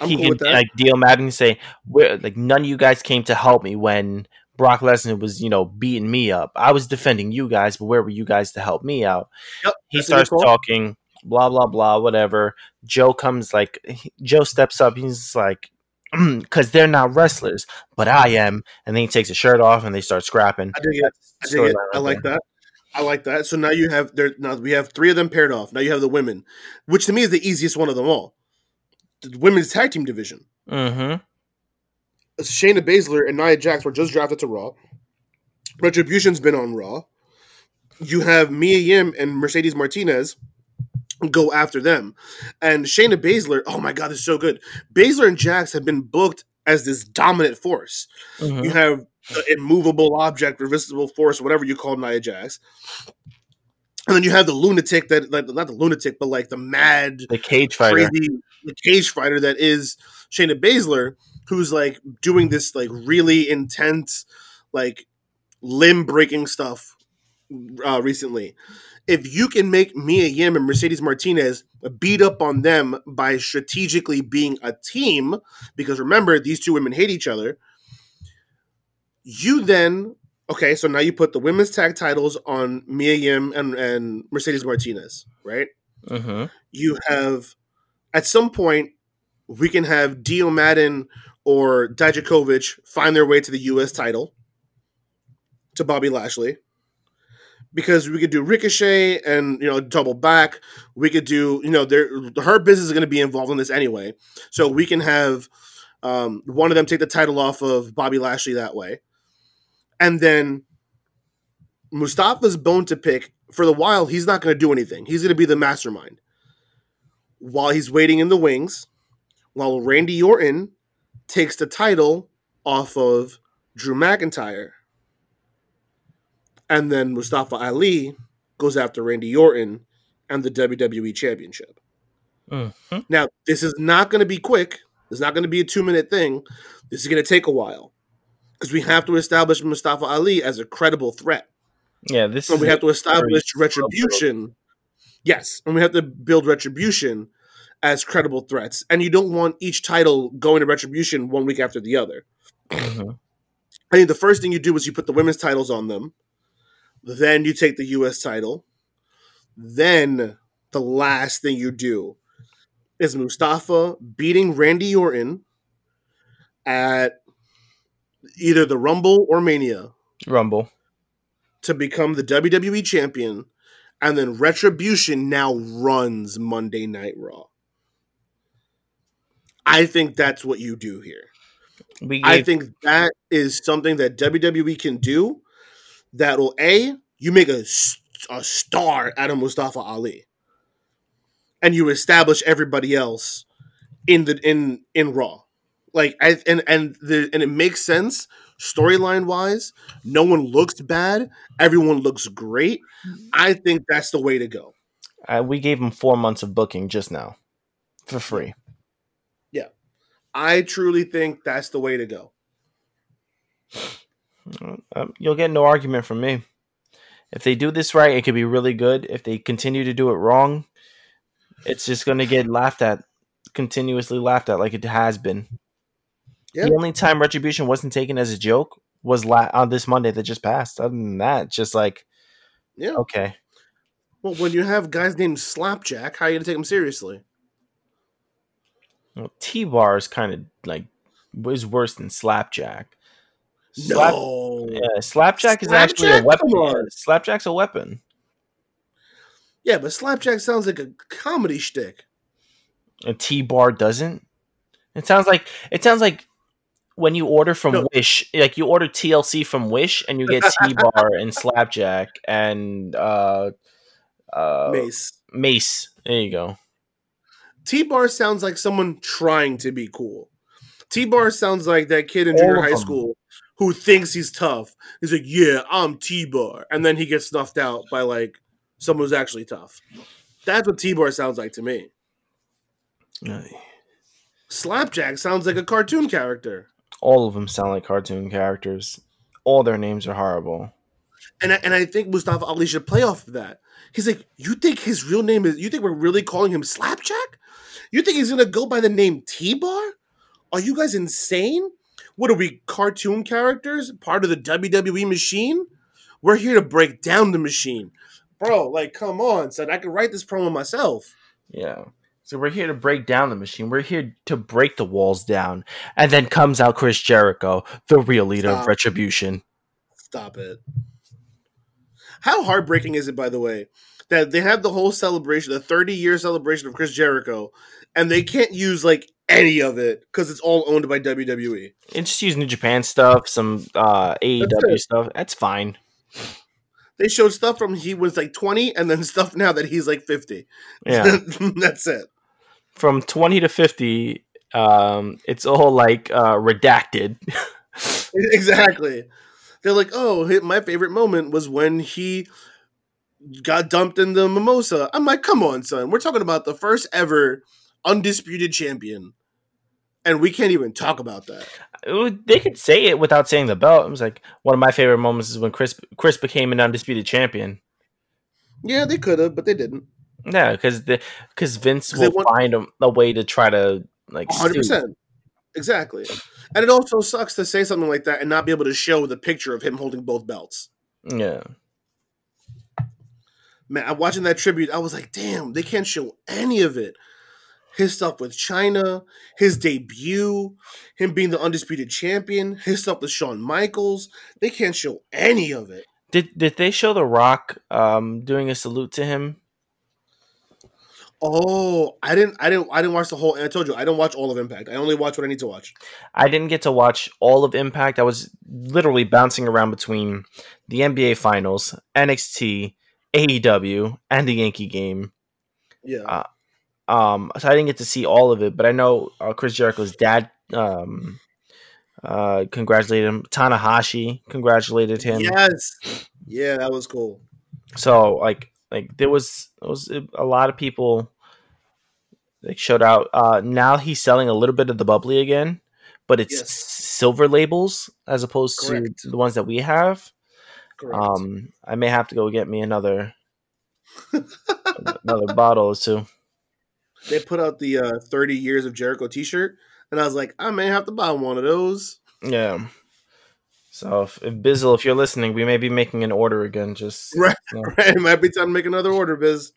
I'm he cool can with that. like Dio Maddin and say, "Where like none of you guys came to help me when Brock Lesnar was, you know, beating me up. I was defending you guys, but where were you guys to help me out?" Yep, he that's a good starts talking, blah blah blah, whatever. Joe comes like he- Joe steps up. He's like, "Because they're not wrestlers, but I am." And then he takes his shirt off, and they start scrapping. I dig it. I dig it. I like that. I like that. So now you have there. Now we have three of them paired off. Now you have the women, which to me is the easiest one of them all. The women's tag team division. Mm-hmm. Shayna Baszler and Nia Jax were just drafted to Raw. Retribution's been on Raw. You have Mia Yim and Mercedes Martinez go after them. And Shayna Baszler, oh my god, this is so good. Baszler and Jax have been booked as this dominant force. Mm-hmm. You have immovable object, resistible force, whatever you call Nia Jax. And then you have the lunatic that, like, not the lunatic, but like the mad, The cage fighter. crazy the cage fighter that is Shayna Baszler, who's like doing this like really intense, like limb breaking stuff uh, recently. If you can make Mia Yim and Mercedes Martinez beat up on them by strategically being a team, because remember these two women hate each other, you then okay. So now you put the women's tag titles on Mia Yim and, and Mercedes Martinez, right? Mm-hmm. you have at some point we can have Dio Maddin or Dijakovic find their way to the US title to Bobby Lashley. Because we could do Ricochet and you know double back. We could do you know their Hurt Business is going to be involved in this anyway, so we can have um, one of them take the title off of Bobby Lashley that way, and then Mustafa's bone to pick for the while. He's not going to do anything. He's going to be the mastermind while he's waiting in the wings, while Randy Orton takes the title off of Drew McIntyre. And then Mustafa Ali goes after Randy Orton and the WWE Championship. Mm-hmm. Now, this is not going to be quick. It's not going to be a two minute thing. This is going to take a while because we have to establish Mustafa Ali as a credible threat. Yeah, this So is we have to establish retribution. Yes, and we have to build retribution as credible threats. And you don't want each title going to retribution one week after the other. Mhm. I think the first thing you do is you put the women's titles on them. Then you take the US title. Then the last thing you do is Mustafa beating Randy Orton at either the Rumble or Mania Rumble. to become the WWE champion and then Retribution now runs Monday Night Raw. I think that's what you do here. We I think that is something that WWE can do that'll a you make a, a star out of Mustafa Ali, and you establish everybody else in the in in Raw, like I and and the and it makes sense storyline wise. No one looks bad. Everyone looks great. I think that's the way to go. uh, we gave him four months of booking just now for free. Yeah, I truly think that's the way to go. Um, you'll get no argument from me. If they do this right, it could be really good. If they continue to do it wrong, it's just going to get laughed at, continuously laughed at, like it has been. Yeah. The only time Retribution wasn't taken as a joke was la- on this Monday that just passed. Other than that, just like Yeah. okay, Well, when you have guys named Slapjack, how are you gonna take them seriously? well, T Bar is kind of like was worse than Slapjack. Slap- no. yeah, Slapjack is actually a weapon. Slapjack's a weapon. Yeah, but Slapjack sounds like a comedy shtick. A T bar doesn't. It sounds like it sounds like when you order from No. Wish, like you order TLC from Wish, and you get T bar and Slapjack and uh, uh, Mace. Mace. There you go. T Bar sounds like someone trying to be cool. T Bar sounds like that kid in junior high school who thinks he's tough. He's like, "Yeah, I'm T Bar," and then he gets snuffed out by like someone who's actually tough. That's what T Bar sounds like to me. Slapjack sounds like a cartoon character. All of them sound like cartoon characters. All their names are horrible. And I, and I think Mustafa Ali should play off of that. He's like, you think his real name is? You think we're really calling him Slapjack? You think he's gonna go by the name T Bar? Are you guys insane? What are we, cartoon characters? Part of the WWE machine? We're here to break down the machine, bro. Like, come on, son. I could write this promo myself. Yeah. So we're here to break down the machine. We're here to break the walls down. And then comes out Chris Jericho, the real leader of Retribution. Stop it. How heartbreaking is it, by the way, that they have the whole celebration, the 30 year celebration of Chris Jericho, and they can't use like any of it because it's all owned by WWE. And just use New Japan stuff, some uh, AEW it. stuff. That's fine. They showed stuff from he was like 20 and then stuff now that he's like 50. Yeah. That's it. From 20 to 50, um, it's all like uh, redacted. Exactly. They're like, oh, my favorite moment was when he got dumped in the mimosa. I'm like, come on, son. We're talking about the first ever undisputed champion. And we can't even talk about that. They could say it without saying the belt. It was like one of my favorite moments is when Chris Chris became an undisputed champion. Yeah, they could have, but they didn't. Yeah, because the because Vince 'Cause will want- find a, a way to try to like 100 percent Exactly. And it also sucks to say something like that and not be able to show the picture of him holding both belts. Yeah, Man, I'm watching that tribute. I was like, damn, they can't show any of it. His stuff with Chyna, his debut, him being the undisputed champion, his stuff with Shawn Michaels. They can't show any of it. did did they show The Rock um doing a salute to him? Oh, I didn't, I didn't, I didn't watch the whole. I told you, I don't watch all of Impact. I only watch what I need to watch. I didn't get to watch all of Impact. I was literally bouncing around between the NBA Finals, NXT, AEW, and the Yankee game. Yeah, Uh, Um, so I didn't get to see all of it, but I know uh, Chris Jericho's dad um, uh, congratulated him. Tanahashi congratulated him. yes, yeah, that was cool. So like like there was there was a lot of people like showed out. Uh, now he's selling a little bit of the bubbly again, but it's Yes. silver labels as opposed Correct. to the ones that we have. Correct. Um, I may have to go get me another another bottle or two. they put out the uh, 30 years of Jericho T-shirt, and I was like, I may have to buy one of those. Yeah. So if, if Bizzle, if you're listening, we may be making an order again. Just Right. you know. it might be time to make another order, Biz.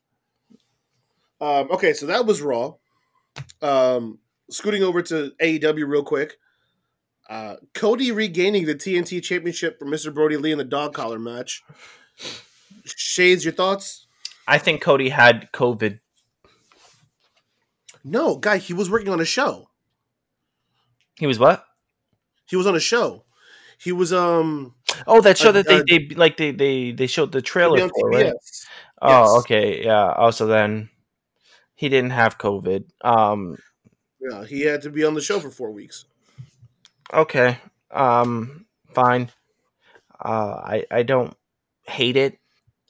Um, okay, so that was Raw. Um, scooting over to AEW real quick. Uh, Cody regaining the TNT Championship from Mr. Brodie Lee in the dog collar match. Shades, your thoughts? I think Cody had COVID. No, guy, he was working on a show. He was what? He was on a show. He was um Oh, that show Uh, that they, uh, they like they they they showed the trailer for, right? TBS. Oh, Yes. okay, yeah. Oh, so then he didn't have COVID. Um, Yeah, he had to be on the show for four weeks. okay, um, fine. Uh, I I don't hate it.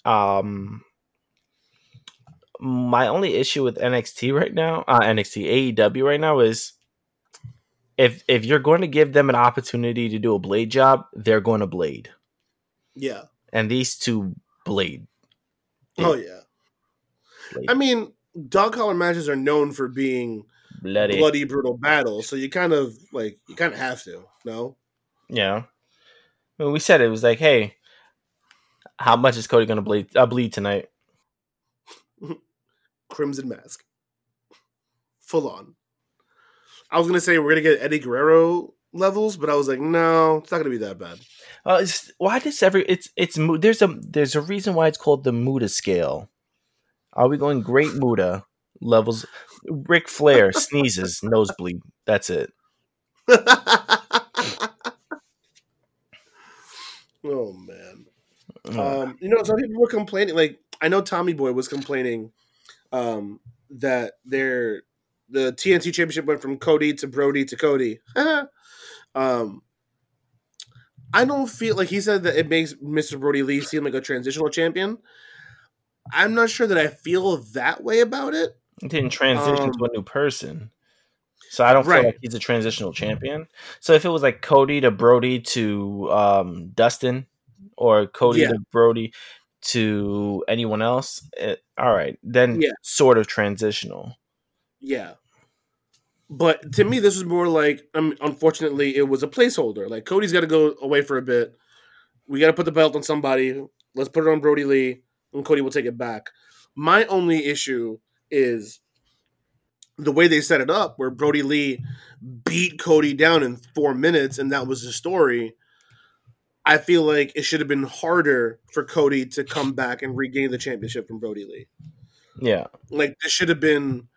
Um, my only issue with NXT right now, uh, NXT AEW right now is if if you're going to give them an opportunity to do a blade job, they're going to blade, Yeah. and these two blade. Oh yeah. blade. I mean, dog collar matches are known for being bloody. bloody, brutal battles, so you kind of like you kind of have to. No. Yeah. When we said it, it was like, hey, how much is Cody going to bleed, uh, bleed tonight? Crimson Mask. Full on. I was gonna say we're gonna get Eddie Guerrero levels, but I was like, no, it's not gonna be that bad. Uh, why does every it's it's there's a there's a reason why it's called the Muta scale. Are we going great Muta levels? Ric Flair sneezes, nosebleed. That's it. oh man. Um, you know, some people were complaining. Like I know Tommy Boy was complaining um, that their the TNT Championship went from Cody to Brody to Cody. um, I don't feel like he said that it makes Mr. Brodie Lee seem like a transitional champion. I'm not sure that I feel that way about it. he didn't transition to um, a new person, so I don't feel like he's a transitional champion. So if it was like Cody to Brodie to um, Dustin, or Cody Yeah. to Brodie to anyone else, it, all right, then Yeah. sort of transitional. Yeah. But to me, this was more like, um, unfortunately, it was a placeholder. Like, Cody's got to go away for a bit. We got to put the belt on somebody. Let's put it on Brodie Lee, and Cody will take it back. My only issue is the way they set it up, where Brodie Lee beat Cody down in four minutes, and that was the story. I feel like it should have been harder for Cody to come back and regain the championship from Brodie Lee Yeah, like this should have been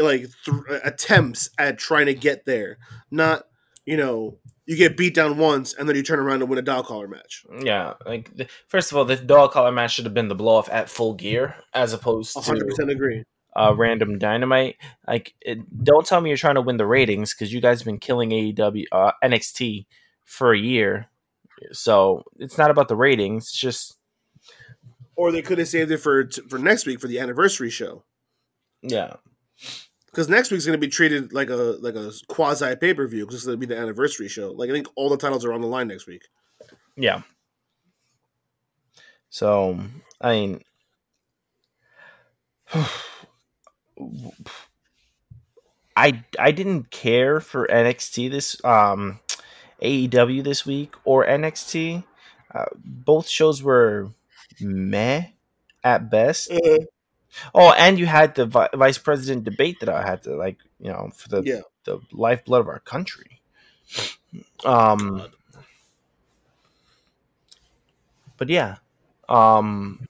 like th- attempts at trying to get there not you know you get beat down once and then you turn around and win a dog collar match yeah. Like first of all, the dog collar match should have been the blow off at Full Gear as opposed to 100% agree uh, random dynamite. Like, it, don't tell me you're trying to win the ratings because you guys have been killing AEW uh, NXT for a year. So it's not about the ratings. It's just or they could have saved it for for next week for the anniversary show yeah, because next week's going to be treated like a like a quasi pay-per-view because it's going to be the anniversary show like i think all the titles are on the line next week yeah. So I mean, I I didn't care for NXT this um AEW this week or NXT. Uh, both shows were meh at best. Oh, and you had the vi- vice president debate that I had to like, you know, for the yeah the lifeblood of our country. Um, God. but yeah, um,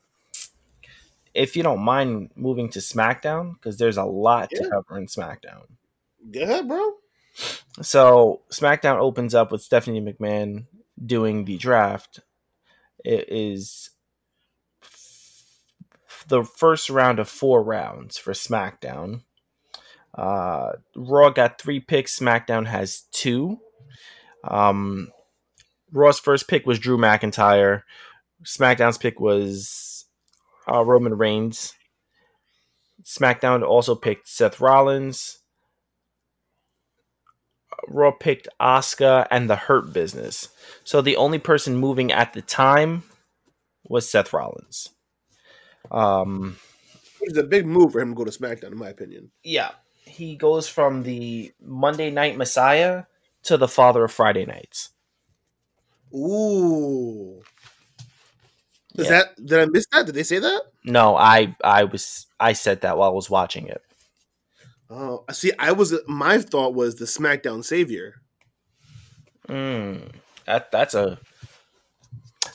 if you don't mind moving to SmackDown, because there's a lot to cover in SmackDown. go ahead bro So SmackDown opens up with Stephanie McMahon doing the draft. It is the first round of four rounds for SmackDown. Uh, Raw got three picks. SmackDown has two. Um, Raw's first pick was Drew McIntyre. SmackDown's pick was uh, Roman Reigns. SmackDown also picked Seth Rollins. Raw picked Asuka and the Hurt Business. So the only person moving at the time was Seth Rollins. Um, it's a big move for him to go to smackdown in my opinion yeah, he goes from the Monday Night Messiah to the father of Friday nights. ooh is Yeah. that did i miss that did they say that No, I I was I said that while I was watching it. Oh, see, I was my thought was the SmackDown Savior. Mm, that that's a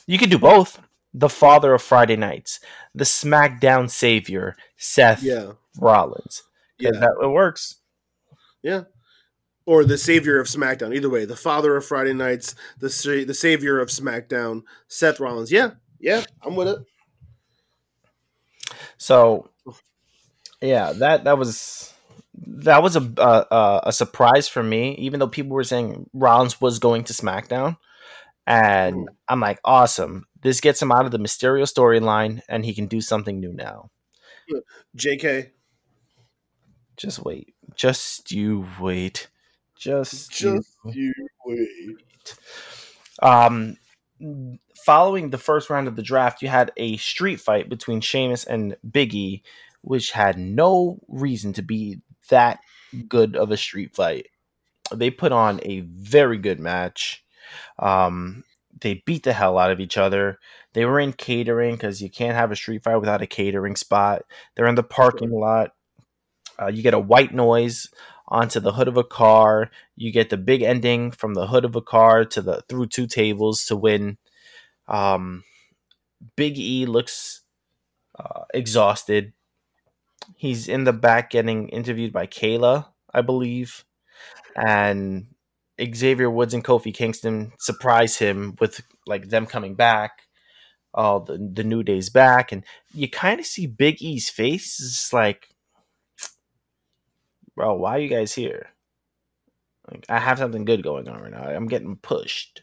you could do both. the father of Friday nights, the SmackDown savior, Seth Yeah. Rollins. Yeah. that it works. Yeah. Or the savior of SmackDown. Either way, the father of Friday nights, the sa- the savior of SmackDown, Seth Rollins. Yeah. Yeah. I'm with it. So, yeah, that that was that was a a, a surprise for me. Even though people were saying Rollins was going to SmackDown, and Mhm. I'm like, awesome. This gets him out of the Mysterio storyline, and he can do something new now. JK. Just wait. Just you wait. Just, Just you you wait. Um, following the first round of the draft, you had a street fight between Sheamus and Biggie, which had no reason to be that good of a street fight. They put on a very good match. Um, they beat the hell out of each other. They were in catering because you can't have a street fight without a catering spot. They're in the parking lot. Uh, you get a white noise onto the hood of a car. You get the big ending from the hood of a car to the through two tables to win. Um, Big E looks uh, exhausted. He's in the back getting interviewed by Kayla, I believe, and Xavier Woods and Kofi Kingston surprise him with like them coming back. Oh, the the New Day's back, and you kind of see Big E's face. It's like, bro, why are you guys here? Like, I have something good going on right now. I'm getting pushed,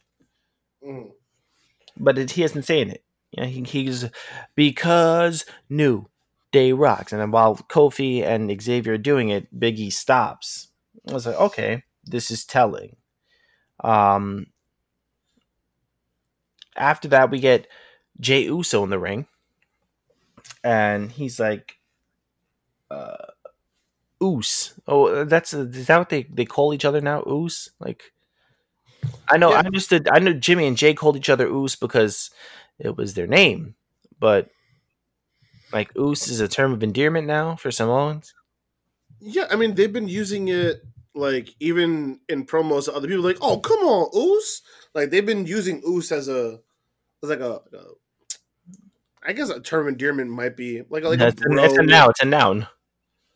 Mhm. but it, he isn't saying it. You know, he, he's because New Day rocks, and then while Kofi and Xavier are doing it, Big E stops. I was like, okay, this is telling. Um, after that, we get Jey Uso in the ring, and he's like, uh, Oos. Oh, that's is that what they, they call each other now? Oos. Like, I know. Yeah. I understood. I know Jimmy and Jey called each other Oos because it was their name, but like Oos is a term of endearment now for Samoans. Yeah, I mean they've been using it like even in promos. Other people like, oh come on, Oos. Like they've been using Oos as a as like a, a I guess a term of endearment might be like like a bro, it's a noun. It's a noun.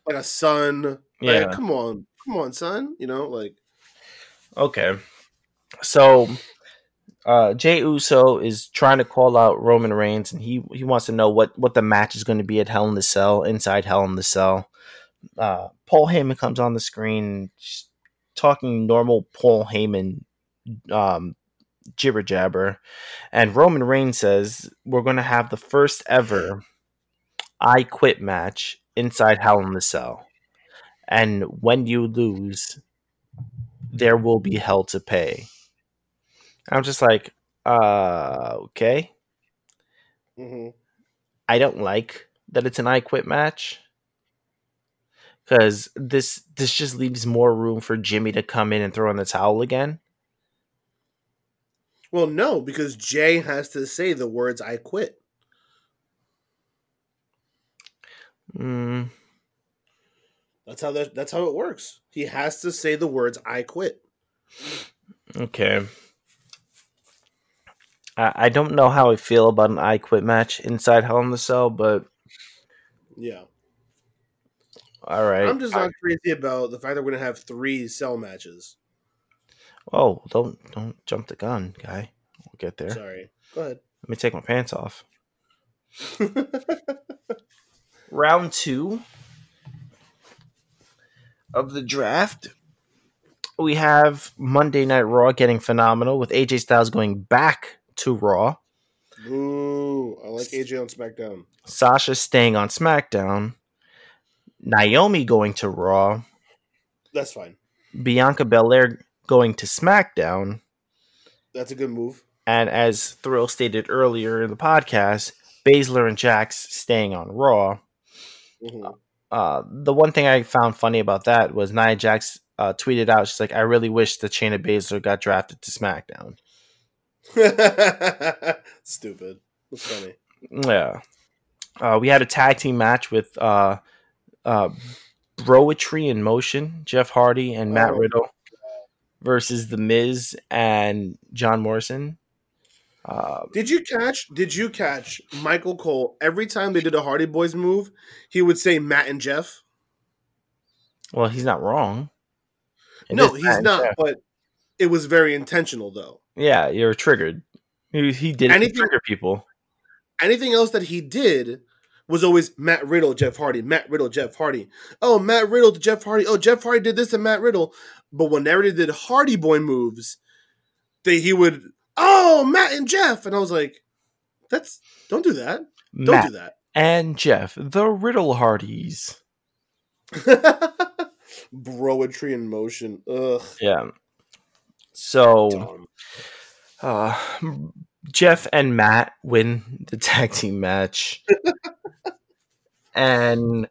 like a son. Like, Yeah. come on, come on, son. You know, like Okay. So uh Jey Uso is trying to call out Roman Reigns and he he wants to know what what the match is going to be at Hell in the Cell, inside Hell in the Cell. Uh Paul Heyman comes on the screen talking normal Paul Heyman um jibber jabber and Roman Reigns says we're going to have the first ever I quit match inside Hell in the Cell. And when you lose, there will be hell to pay. I'm just like, uh, okay. mhm. I don't like that it's an I quit match because this this just leaves more room for Jimmy to come in and throw in the towel again. well, no, because Jey has to say the words "I quit." Mm, That's how that. That's how it works. He has to say the words "I quit." okay. I, I don't know how I feel about an I quit match inside Hell in the Cell, but Yeah, all right. I'm just not crazy about the fact that we're gonna have three cell matches. oh, don't don't jump the gun, guy. We'll get there. Sorry, go ahead. Let me take my pants off. round two of the draft. We have Monday Night Raw getting phenomenal with AJ Styles going back to Raw, Ooh, I like AJ on SmackDown. Sasha staying on SmackDown, Naomi going to Raw, That's fine. Bianca Belair going to SmackDown, That's a good move. and as Thrill stated earlier in the podcast, Baszler and Jax staying on Raw. Mhm. uh, the one thing I found funny about that was Nia Jax uh, tweeted out, she's like, I really wish that Shayna Baszler got drafted to SmackDown. Stupid. That's funny. Yeah. Uh, we had a tag team match with uh, uh, Broetry in Motion, Jeff Hardy and Matt Oh. Riddle versus The Miz and John Morrison. Uh, Did you catch? Did you catch Michael Cole every time they did a Hardy Boys move? He would say Matt and Jeff. well, he's not wrong. It no, he's not. Jeff. But it was very intentional, though. Yeah, you're triggered. He, he did Anything- trigger people. Anything else that he did was always Matt Riddle, Jeff Hardy, Matt Riddle, Jeff Hardy. Oh, Matt Riddle to Jeff Hardy. Oh, Jeff Hardy did this to Matt Riddle. But whenever they did Hardy Boy moves, they he would oh Matt and Jeff, and I was like, that's don't do that. Don't Matt do that. and Jeff, the Riddle Hardys. Broetry in motion. Ugh. Yeah. So uh, Jeff and Matt win the tag team match, and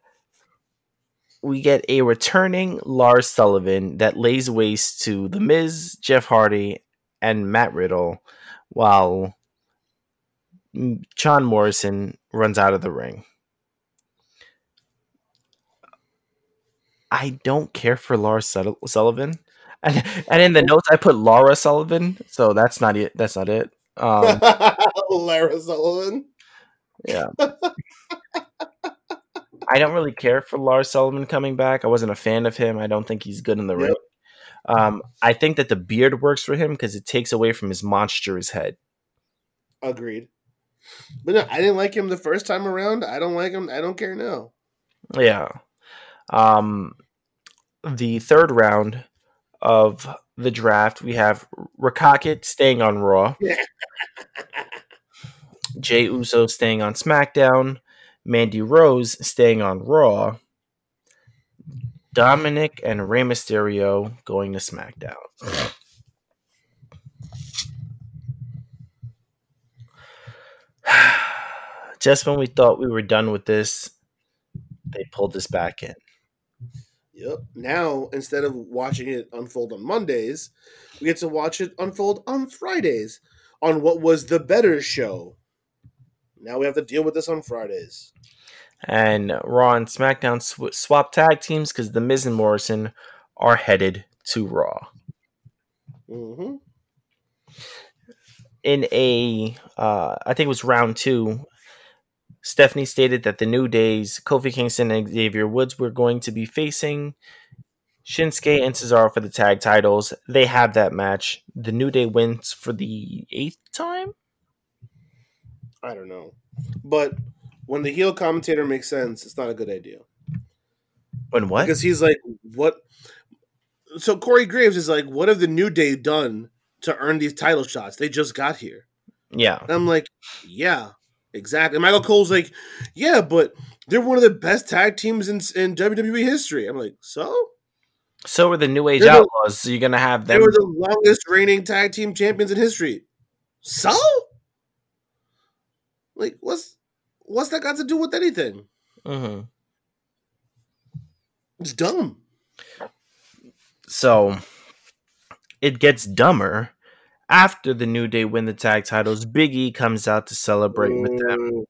we get a returning Lars Sullivan that lays waste to The Miz, Jeff Hardy, and Matt Riddle, while John Morrison runs out of the ring. I don't care for Lars Sul- Sullivan. And, and in the notes I put Laura Sullivan, so that's not it. That's not it. Um, Lara Sullivan. yeah. I don't really care for Lars Sullivan coming back. I wasn't a fan of him. I don't think he's good in the Yep. ring. Um, I think that the beard works for him because it takes away from his monstrous head. Agreed. But no, I didn't like him the first time around. I don't like him. I don't care now. Yeah. Um, the third round of the draft, we have Rakakit staying on Raw, Jey Uso staying on SmackDown, Mandy Rose staying on Raw, Dominik and Rey Mysterio going to SmackDown. Just when we thought we were done with this, they pulled this back in. Yep. Now, instead of watching it unfold on Mondays, we get to watch it unfold on Fridays on what was the better show. Now we have to deal with this on Fridays. And Raw and SmackDown sw- swap tag teams because The Miz and Morrison are headed to Raw. hmm In a, uh, I think it was round two, Stephanie stated that the New Days, Kofi Kingston and Xavier Woods were going to be facing Shinsuke and Cesaro for the tag titles. They have that match. The New Day wins for the eighth time. I don't know. But when the heel commentator makes sense, it's not a good idea. When what? Because he's like, what? So Corey Graves is like, what have the New Day done to earn these title shots? They just got here. yeah. And I'm like, yeah, exactly. And Michael Cole's like, yeah, but they're one of the best tag teams in, in WWE history. I'm like, so? So are the New Age They're the- Outlaws. So you're gonna have them. They were the longest reigning tag team champions in history. So? Like, what's what's that got to do with anything? hmm It's dumb. So it gets dumber after the New Day win the tag titles. Big E comes out to celebrate with them.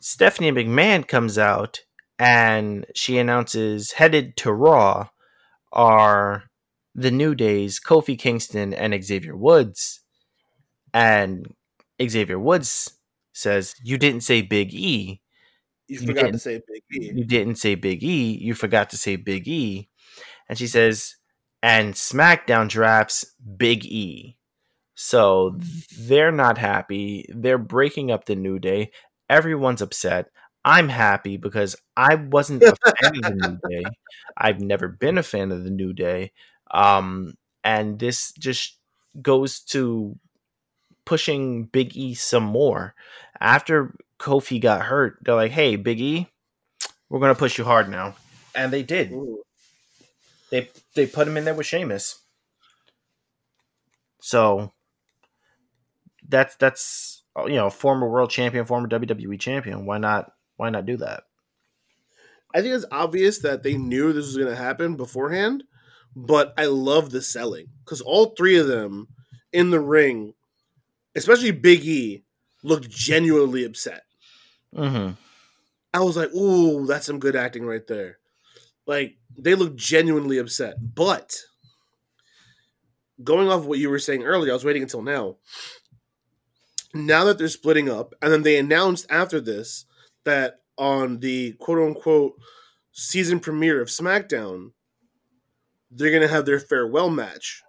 Stephanie McMahon comes out and she announces headed to Raw are the New Days, Kofi Kingston and Xavier Woods. And Xavier Woods says, You didn't say Big E. You You forgot to didn't. say Big E. You didn't say Big E. You forgot to say Big E. And she says, and SmackDown drafts Big E. So they're not happy. They're breaking up the New Day. Everyone's upset. I'm happy because I wasn't a fan of the New Day. I've never been a fan of the New Day. Um, and this just goes to pushing Big E some more. After Kofi got hurt, they're like, hey, Big E, we're to push you hard now. And they did. Ooh. They they put him in there with Sheamus. So that's that's you know former world champion, former WWE champion. Why not? Why not do that? I think it's obvious that they knew this was going to happen beforehand, but I love the selling because all three of them in the ring, especially Big E, looked genuinely upset. Mm-hmm. I was like, "Ooh, that's some good acting right there." Like they look genuinely upset, but going off what you were saying earlier, I was waiting until now. now that they're splitting up, and then they announced after this that on the quote unquote season premiere of SmackDown, they're gonna have their farewell match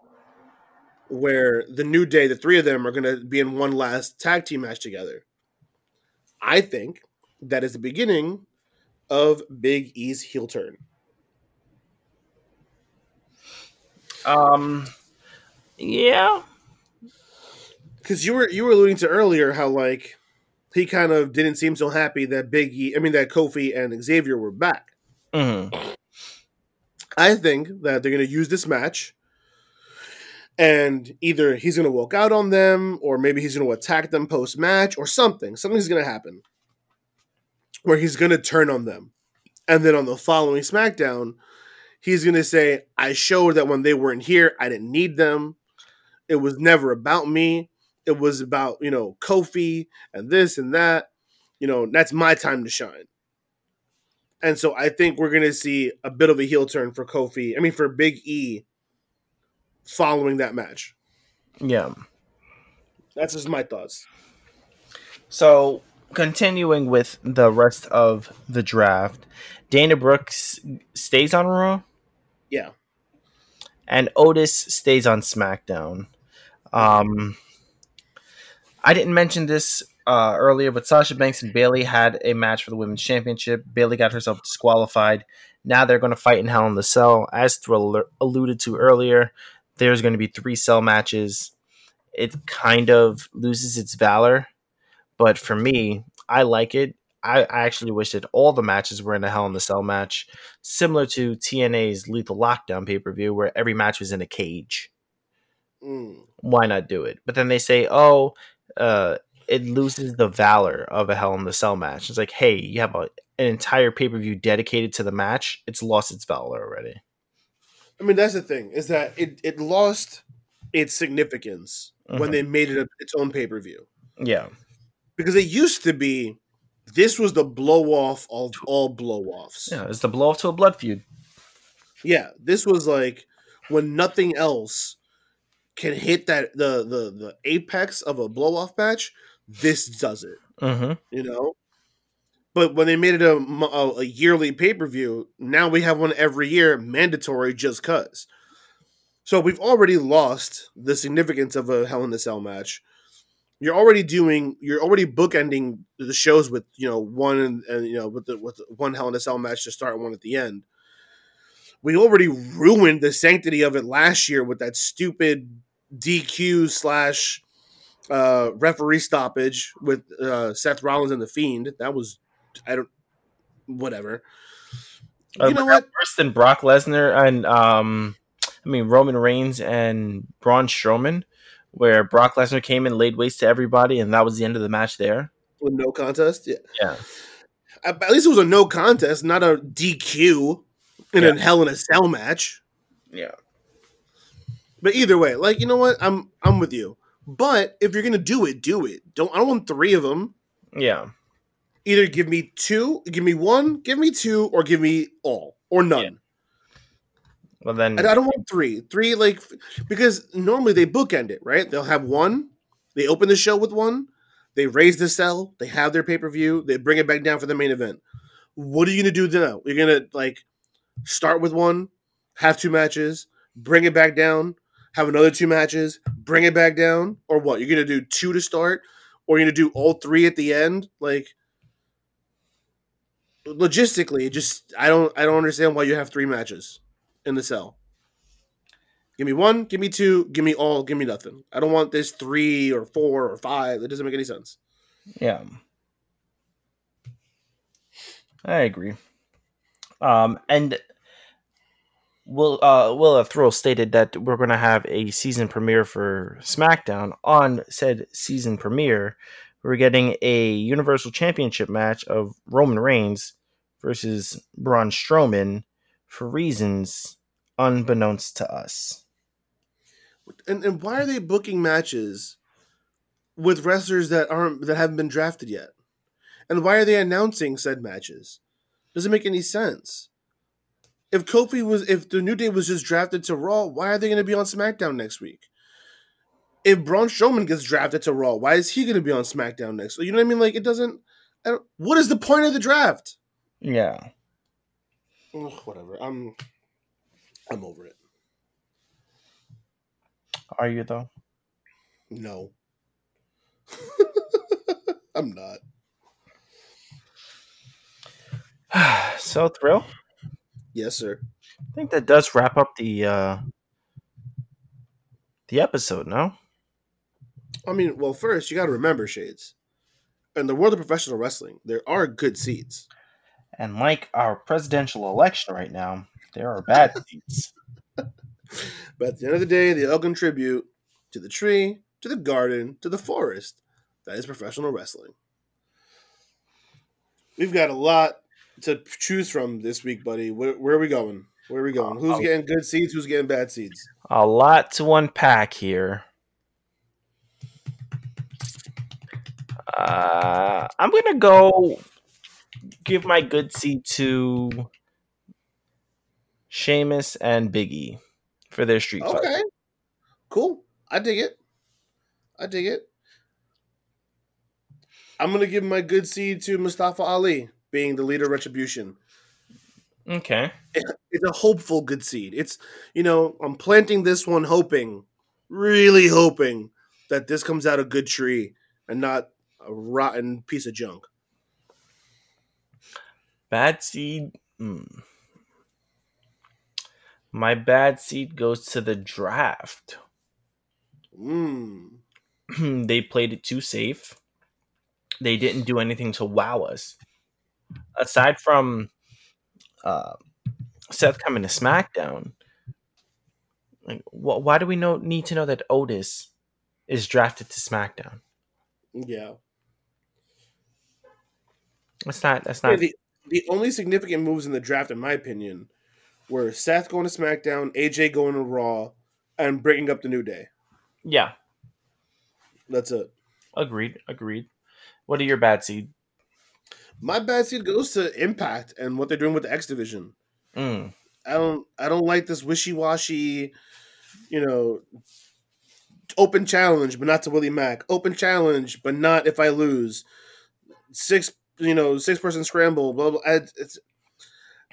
where the New Day, the three of them, are gonna be in one last tag team match together. I think that is the beginning of Big E's heel turn. Um, yeah, because you were you were alluding to earlier how like he kind of didn't seem so happy that Big E, I mean that Kofi and Xavier were back. Mhm. I think that they're going to use this match, and either he's going to walk out on them, or maybe he's going to attack them post match, or something. Something's going to happen where he's going to turn on them, and then on the following SmackDown, he's going to say, "I showed that when they weren't here, I didn't need them. It was never about me. It was about you know Kofi and this and that. You know that's my time to shine." And so I think we're going to see a bit of a heel turn for Kofi. I mean, for Big E following that match. yeah. That's just my thoughts. So continuing with the rest of the draft, Dana Brooks stays on Raw. Yeah. and Otis stays on SmackDown. Um, I didn't mention this uh, earlier, but Sasha Banks and Bayley had a match for the Women's Championship. Bayley got herself disqualified. Now they're going to fight in Hell in the Cell. As Thrill alluded to earlier, there's going to be three cell matches. It kind of loses its valor, but for me, I like it. I, I actually wish that all the matches were in a Hell in the Cell match, similar to TNA's Lethal Lockdown pay per view, where every match was in a cage. Mm. Why not do it? But then they say, oh, uh, it loses the valor of a Hell in the Cell match. It's like, hey, you have a, an entire pay per view dedicated to the match. It's lost its valor already. I mean, that's the thing is that it, it lost its significance when Mhm. they made it a, its own pay per view Yeah. because it used to be this was the blow off of all blow offs. Yeah. It's the blow off to a blood feud. Yeah, this was like when nothing else can hit that the the the apex of a blow off match. This does it. Mm-hmm. you know. But when they made it a, a, yearly pay per view, now we have one every year, mandatory, just cause. So we've already lost the significance of a Hell in a Cell match. You're already doing, you're already bookending the shows with you know one and, and you know with the with one Hell in a Cell match to start, one at the end. We already ruined the sanctity of it last year with that stupid DQ slash uh, referee stoppage with uh, Seth Rollins and the Fiend. That was I don't whatever. You know what? Worse than Brock Lesnar and um, I mean Roman Reigns and Braun Strowman, where Brock Lesnar came and laid waste to everybody, and that was the end of the match there. With no contest, yeah. Yeah. At at least it was a no contest, not a DQ in Yeah. a Hell in a Cell match. Yeah. But either way, like you know what, I'm I'm with you. But if you're gonna do it, do it. Don't I don't want three of them. Yeah. Either give me two, give me one, give me two, or give me all or none. Well then, I, I don't want three. Three, like, because normally they bookend it, right? They'll have one, they open the show with one, they raise the cell, they have their pay per view, they bring it back down for the main event. What are you going to do now? You're going to, like, start with one, have two matches, bring it back down, have another two matches, bring it back down, or what? You're going to do two to start, or you're going to do all three at the end? Like, logistically, just, I don't, I don't understand why you have three matches in the cell. Give me one, give me two, give me all, give me nothing. I don't want this three or four or five. It doesn't make any sense. yeah, I agree. Um, and Will uh, Will have Thrill stated that we're going to have a season premiere for SmackDown. On said season premiere, we're getting a Universal Championship match of Roman Reigns versus Braun Strowman for reasons unbeknownst to us. And and why are they booking matches with wrestlers that aren't that haven't been drafted yet? And why are they announcing said matches? Doesn't make any sense. If Kofi was if the New Day was just drafted to Raw, why are they going to be on SmackDown next week? if Braun Strowman gets drafted to Raw, why is he going to be on SmackDown next? You know what I mean? Like it doesn't. What is the point of the draft? Yeah. Ugh, whatever. I'm. I'm over it. Are you though? No. I'm not. so thrill. Yes, sir. I think that does wrap up the uh the episode. No. I mean, well, first you got to remember, Shades. In the world of professional wrestling, there are good seats. And like our presidential election right now, there are bad seats. But at the end of the day, they all contribute to the tree, to the garden, to the forest. That is professional wrestling. We've got a lot to choose from this week, buddy. Where, where are we going? Where are we going? Who's Uh, getting good seeds? Who's getting bad seeds? A lot to unpack here. Uh, I'm gonna go give my good seed to Sheamus and Biggie for their street fight. Okay, cool. I dig it. I dig it. I'm gonna give my good seed to Mustafa Ali being the leader of Retribution. Okay. It's a hopeful good seed. It's you know I'm planting this one hoping, really hoping that this comes out a good tree and not a rotten piece of junk. Bad seed. hmm. My bad seed goes to the draft. Mm. they played it too safe. They didn't do anything to wow us. Aside from uh, Seth coming to SmackDown, like, wh- why do we know need to know that Otis is drafted to SmackDown? Yeah. That's not. That's Yeah, not. the, the only significant moves in the draft, in my opinion, were Seth going to SmackDown, AJ going to Raw, and bringing up the New Day. yeah, That's it. agreed. Agreed. What are your bad seed? My bad seed goes to Impact and what they're doing with the X Division. Mm. I don't I don't like this wishy washy, you know, open challenge, but not to Willie Mack. Open challenge, but not if I lose. Six, you know, six person scramble. Blah blah. It's, it's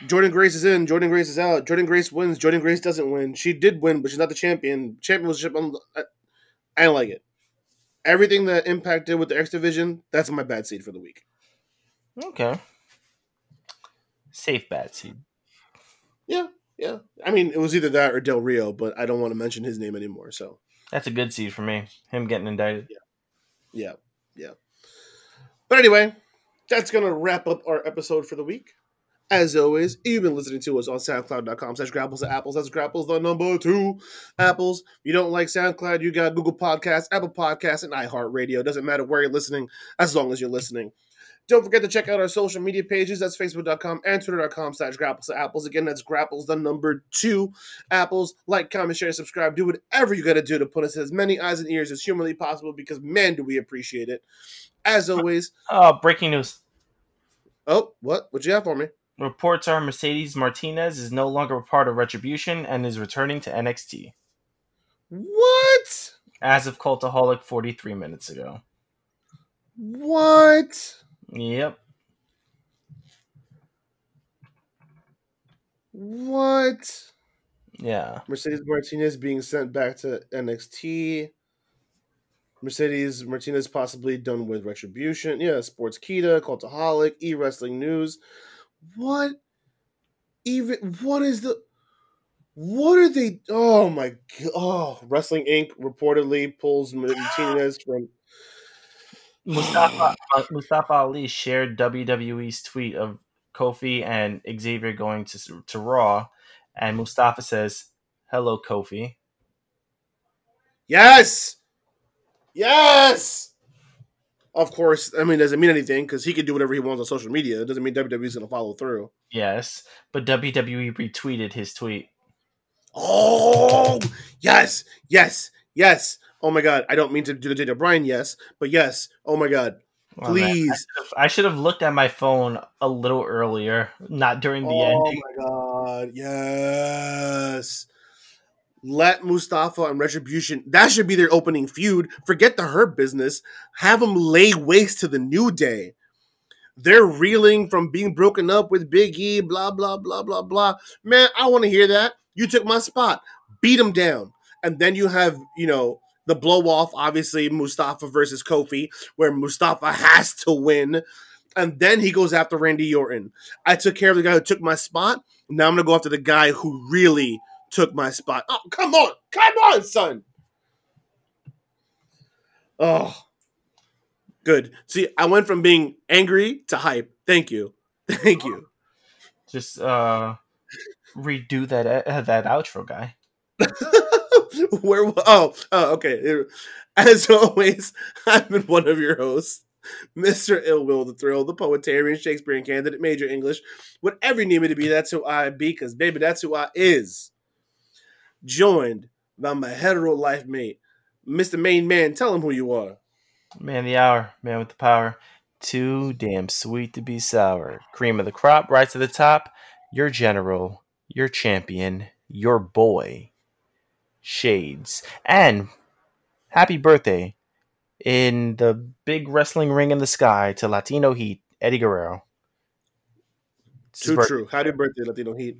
Jordynne Grace is in. Jordynne Grace is out. Jordynne Grace wins. Jordynne Grace doesn't win. She did win, but she's not the champion. Championship. I'm, I, I don't like it. Everything that Impact did with the X Division, that's my bad seed for the week. Okay. Safe bad seed. Yeah, yeah. I mean, it was either that or Del Rio, but I don't want to mention his name anymore. So That's a good seed for me. Him getting indicted. Yeah, yeah, yeah. But anyway, that's gonna wrap up our episode for the week. As always, you've been listening to us on SoundCloud.com slash grapples to apples. That's grapples the number two apples. If you don't like SoundCloud, you got Google Podcasts, Apple Podcasts, and iHeartRadio. Doesn't matter where you're listening, as long as you're listening. Don't forget to check out our social media pages. That's facebook.com and twitter.com slash grapples to apples. Again, that's grapples the number two apples. Like, comment, share, subscribe. Do whatever you gotta do to put us as many eyes and ears as humanly possible because man, do we appreciate it. As always, Oh, breaking news. oh, what? What you have for me? Reports are Mercedes Martinez is no longer a part of Retribution and is returning to NXT What? as of Cultaholic 43 minutes ago. What? Yep. What? Yeah. Mercedes Martinez being sent back to NXT. Mercedes Martinez possibly done with Retribution. Yeah, Sportskeeda, Cultaholic, E Wrestling News. What? Even what is the? What are they? Oh my god! Oh, Wrestling Inc. reportedly pulls Martinez from. Mustafa, uh, Mustafa Ali shared WWE's tweet of Kofi and Xavier going to to Raw, and Mustafa says, "Hello, Kofi." Yes. Yes. Of course, I mean, it doesn't mean anything because he can do whatever he wants on social media. It doesn't mean WWE's going to follow through. Yes, but WWE retweeted his tweet. Oh, yes, yes, yes. Oh my God, I don't mean to do the Daniel Bryan, yes, but yes. Oh my God, Oh, please. I should have looked at my phone a little earlier, not during the end. oh ending. my God, yes. let Mustafa and Retribution. That should be their opening feud. Forget the hurt business. Have them lay waste to the New Day. They're reeling from being broken up with Big E. Blah blah blah blah blah. Man, I want to hear that. You took my spot. Beat them down, and then you have you know the blow off. Obviously, Mustafa versus Kofi, where Mustafa has to win. And then he goes after Randy Orton. I took care of the guy who took my spot. Now I'm gonna go after the guy who really took my spot. Oh, come on, come on, son. Oh, good. See, I went from being angry to hype. Thank you, thank you. Just uh, redo that uh, that outro, guy. Where? Oh, oh, okay. As always, I've been one of your hosts, Mr. Ill Will the Thrill, the poetarian, Shakespearean candidate, major English. Whatever you need me to be, that's who I be, because baby, that's who I is. Joined by my hetero life mate, Mr. Main Man. Tell him who you are. Man the hour, man with the power. Too damn sweet to be sour. Cream of the crop, right to the top. Your general, your champion, your boy, Shades. And happy birthday in the big wrestling ring in the sky to Latino Heat, Eddie Guerrero. Too true. Happy birthday, Latino Heat.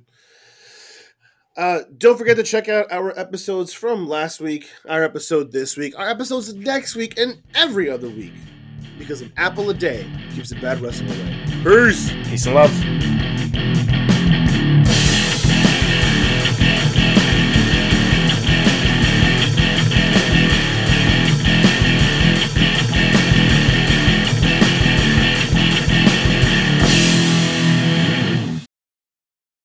Uh, don't forget to check out our episodes from last week, our episode this week, our episodes next week, and every other week. Because an apple a day keeps a bad wrestling away. Peace. Peace and love.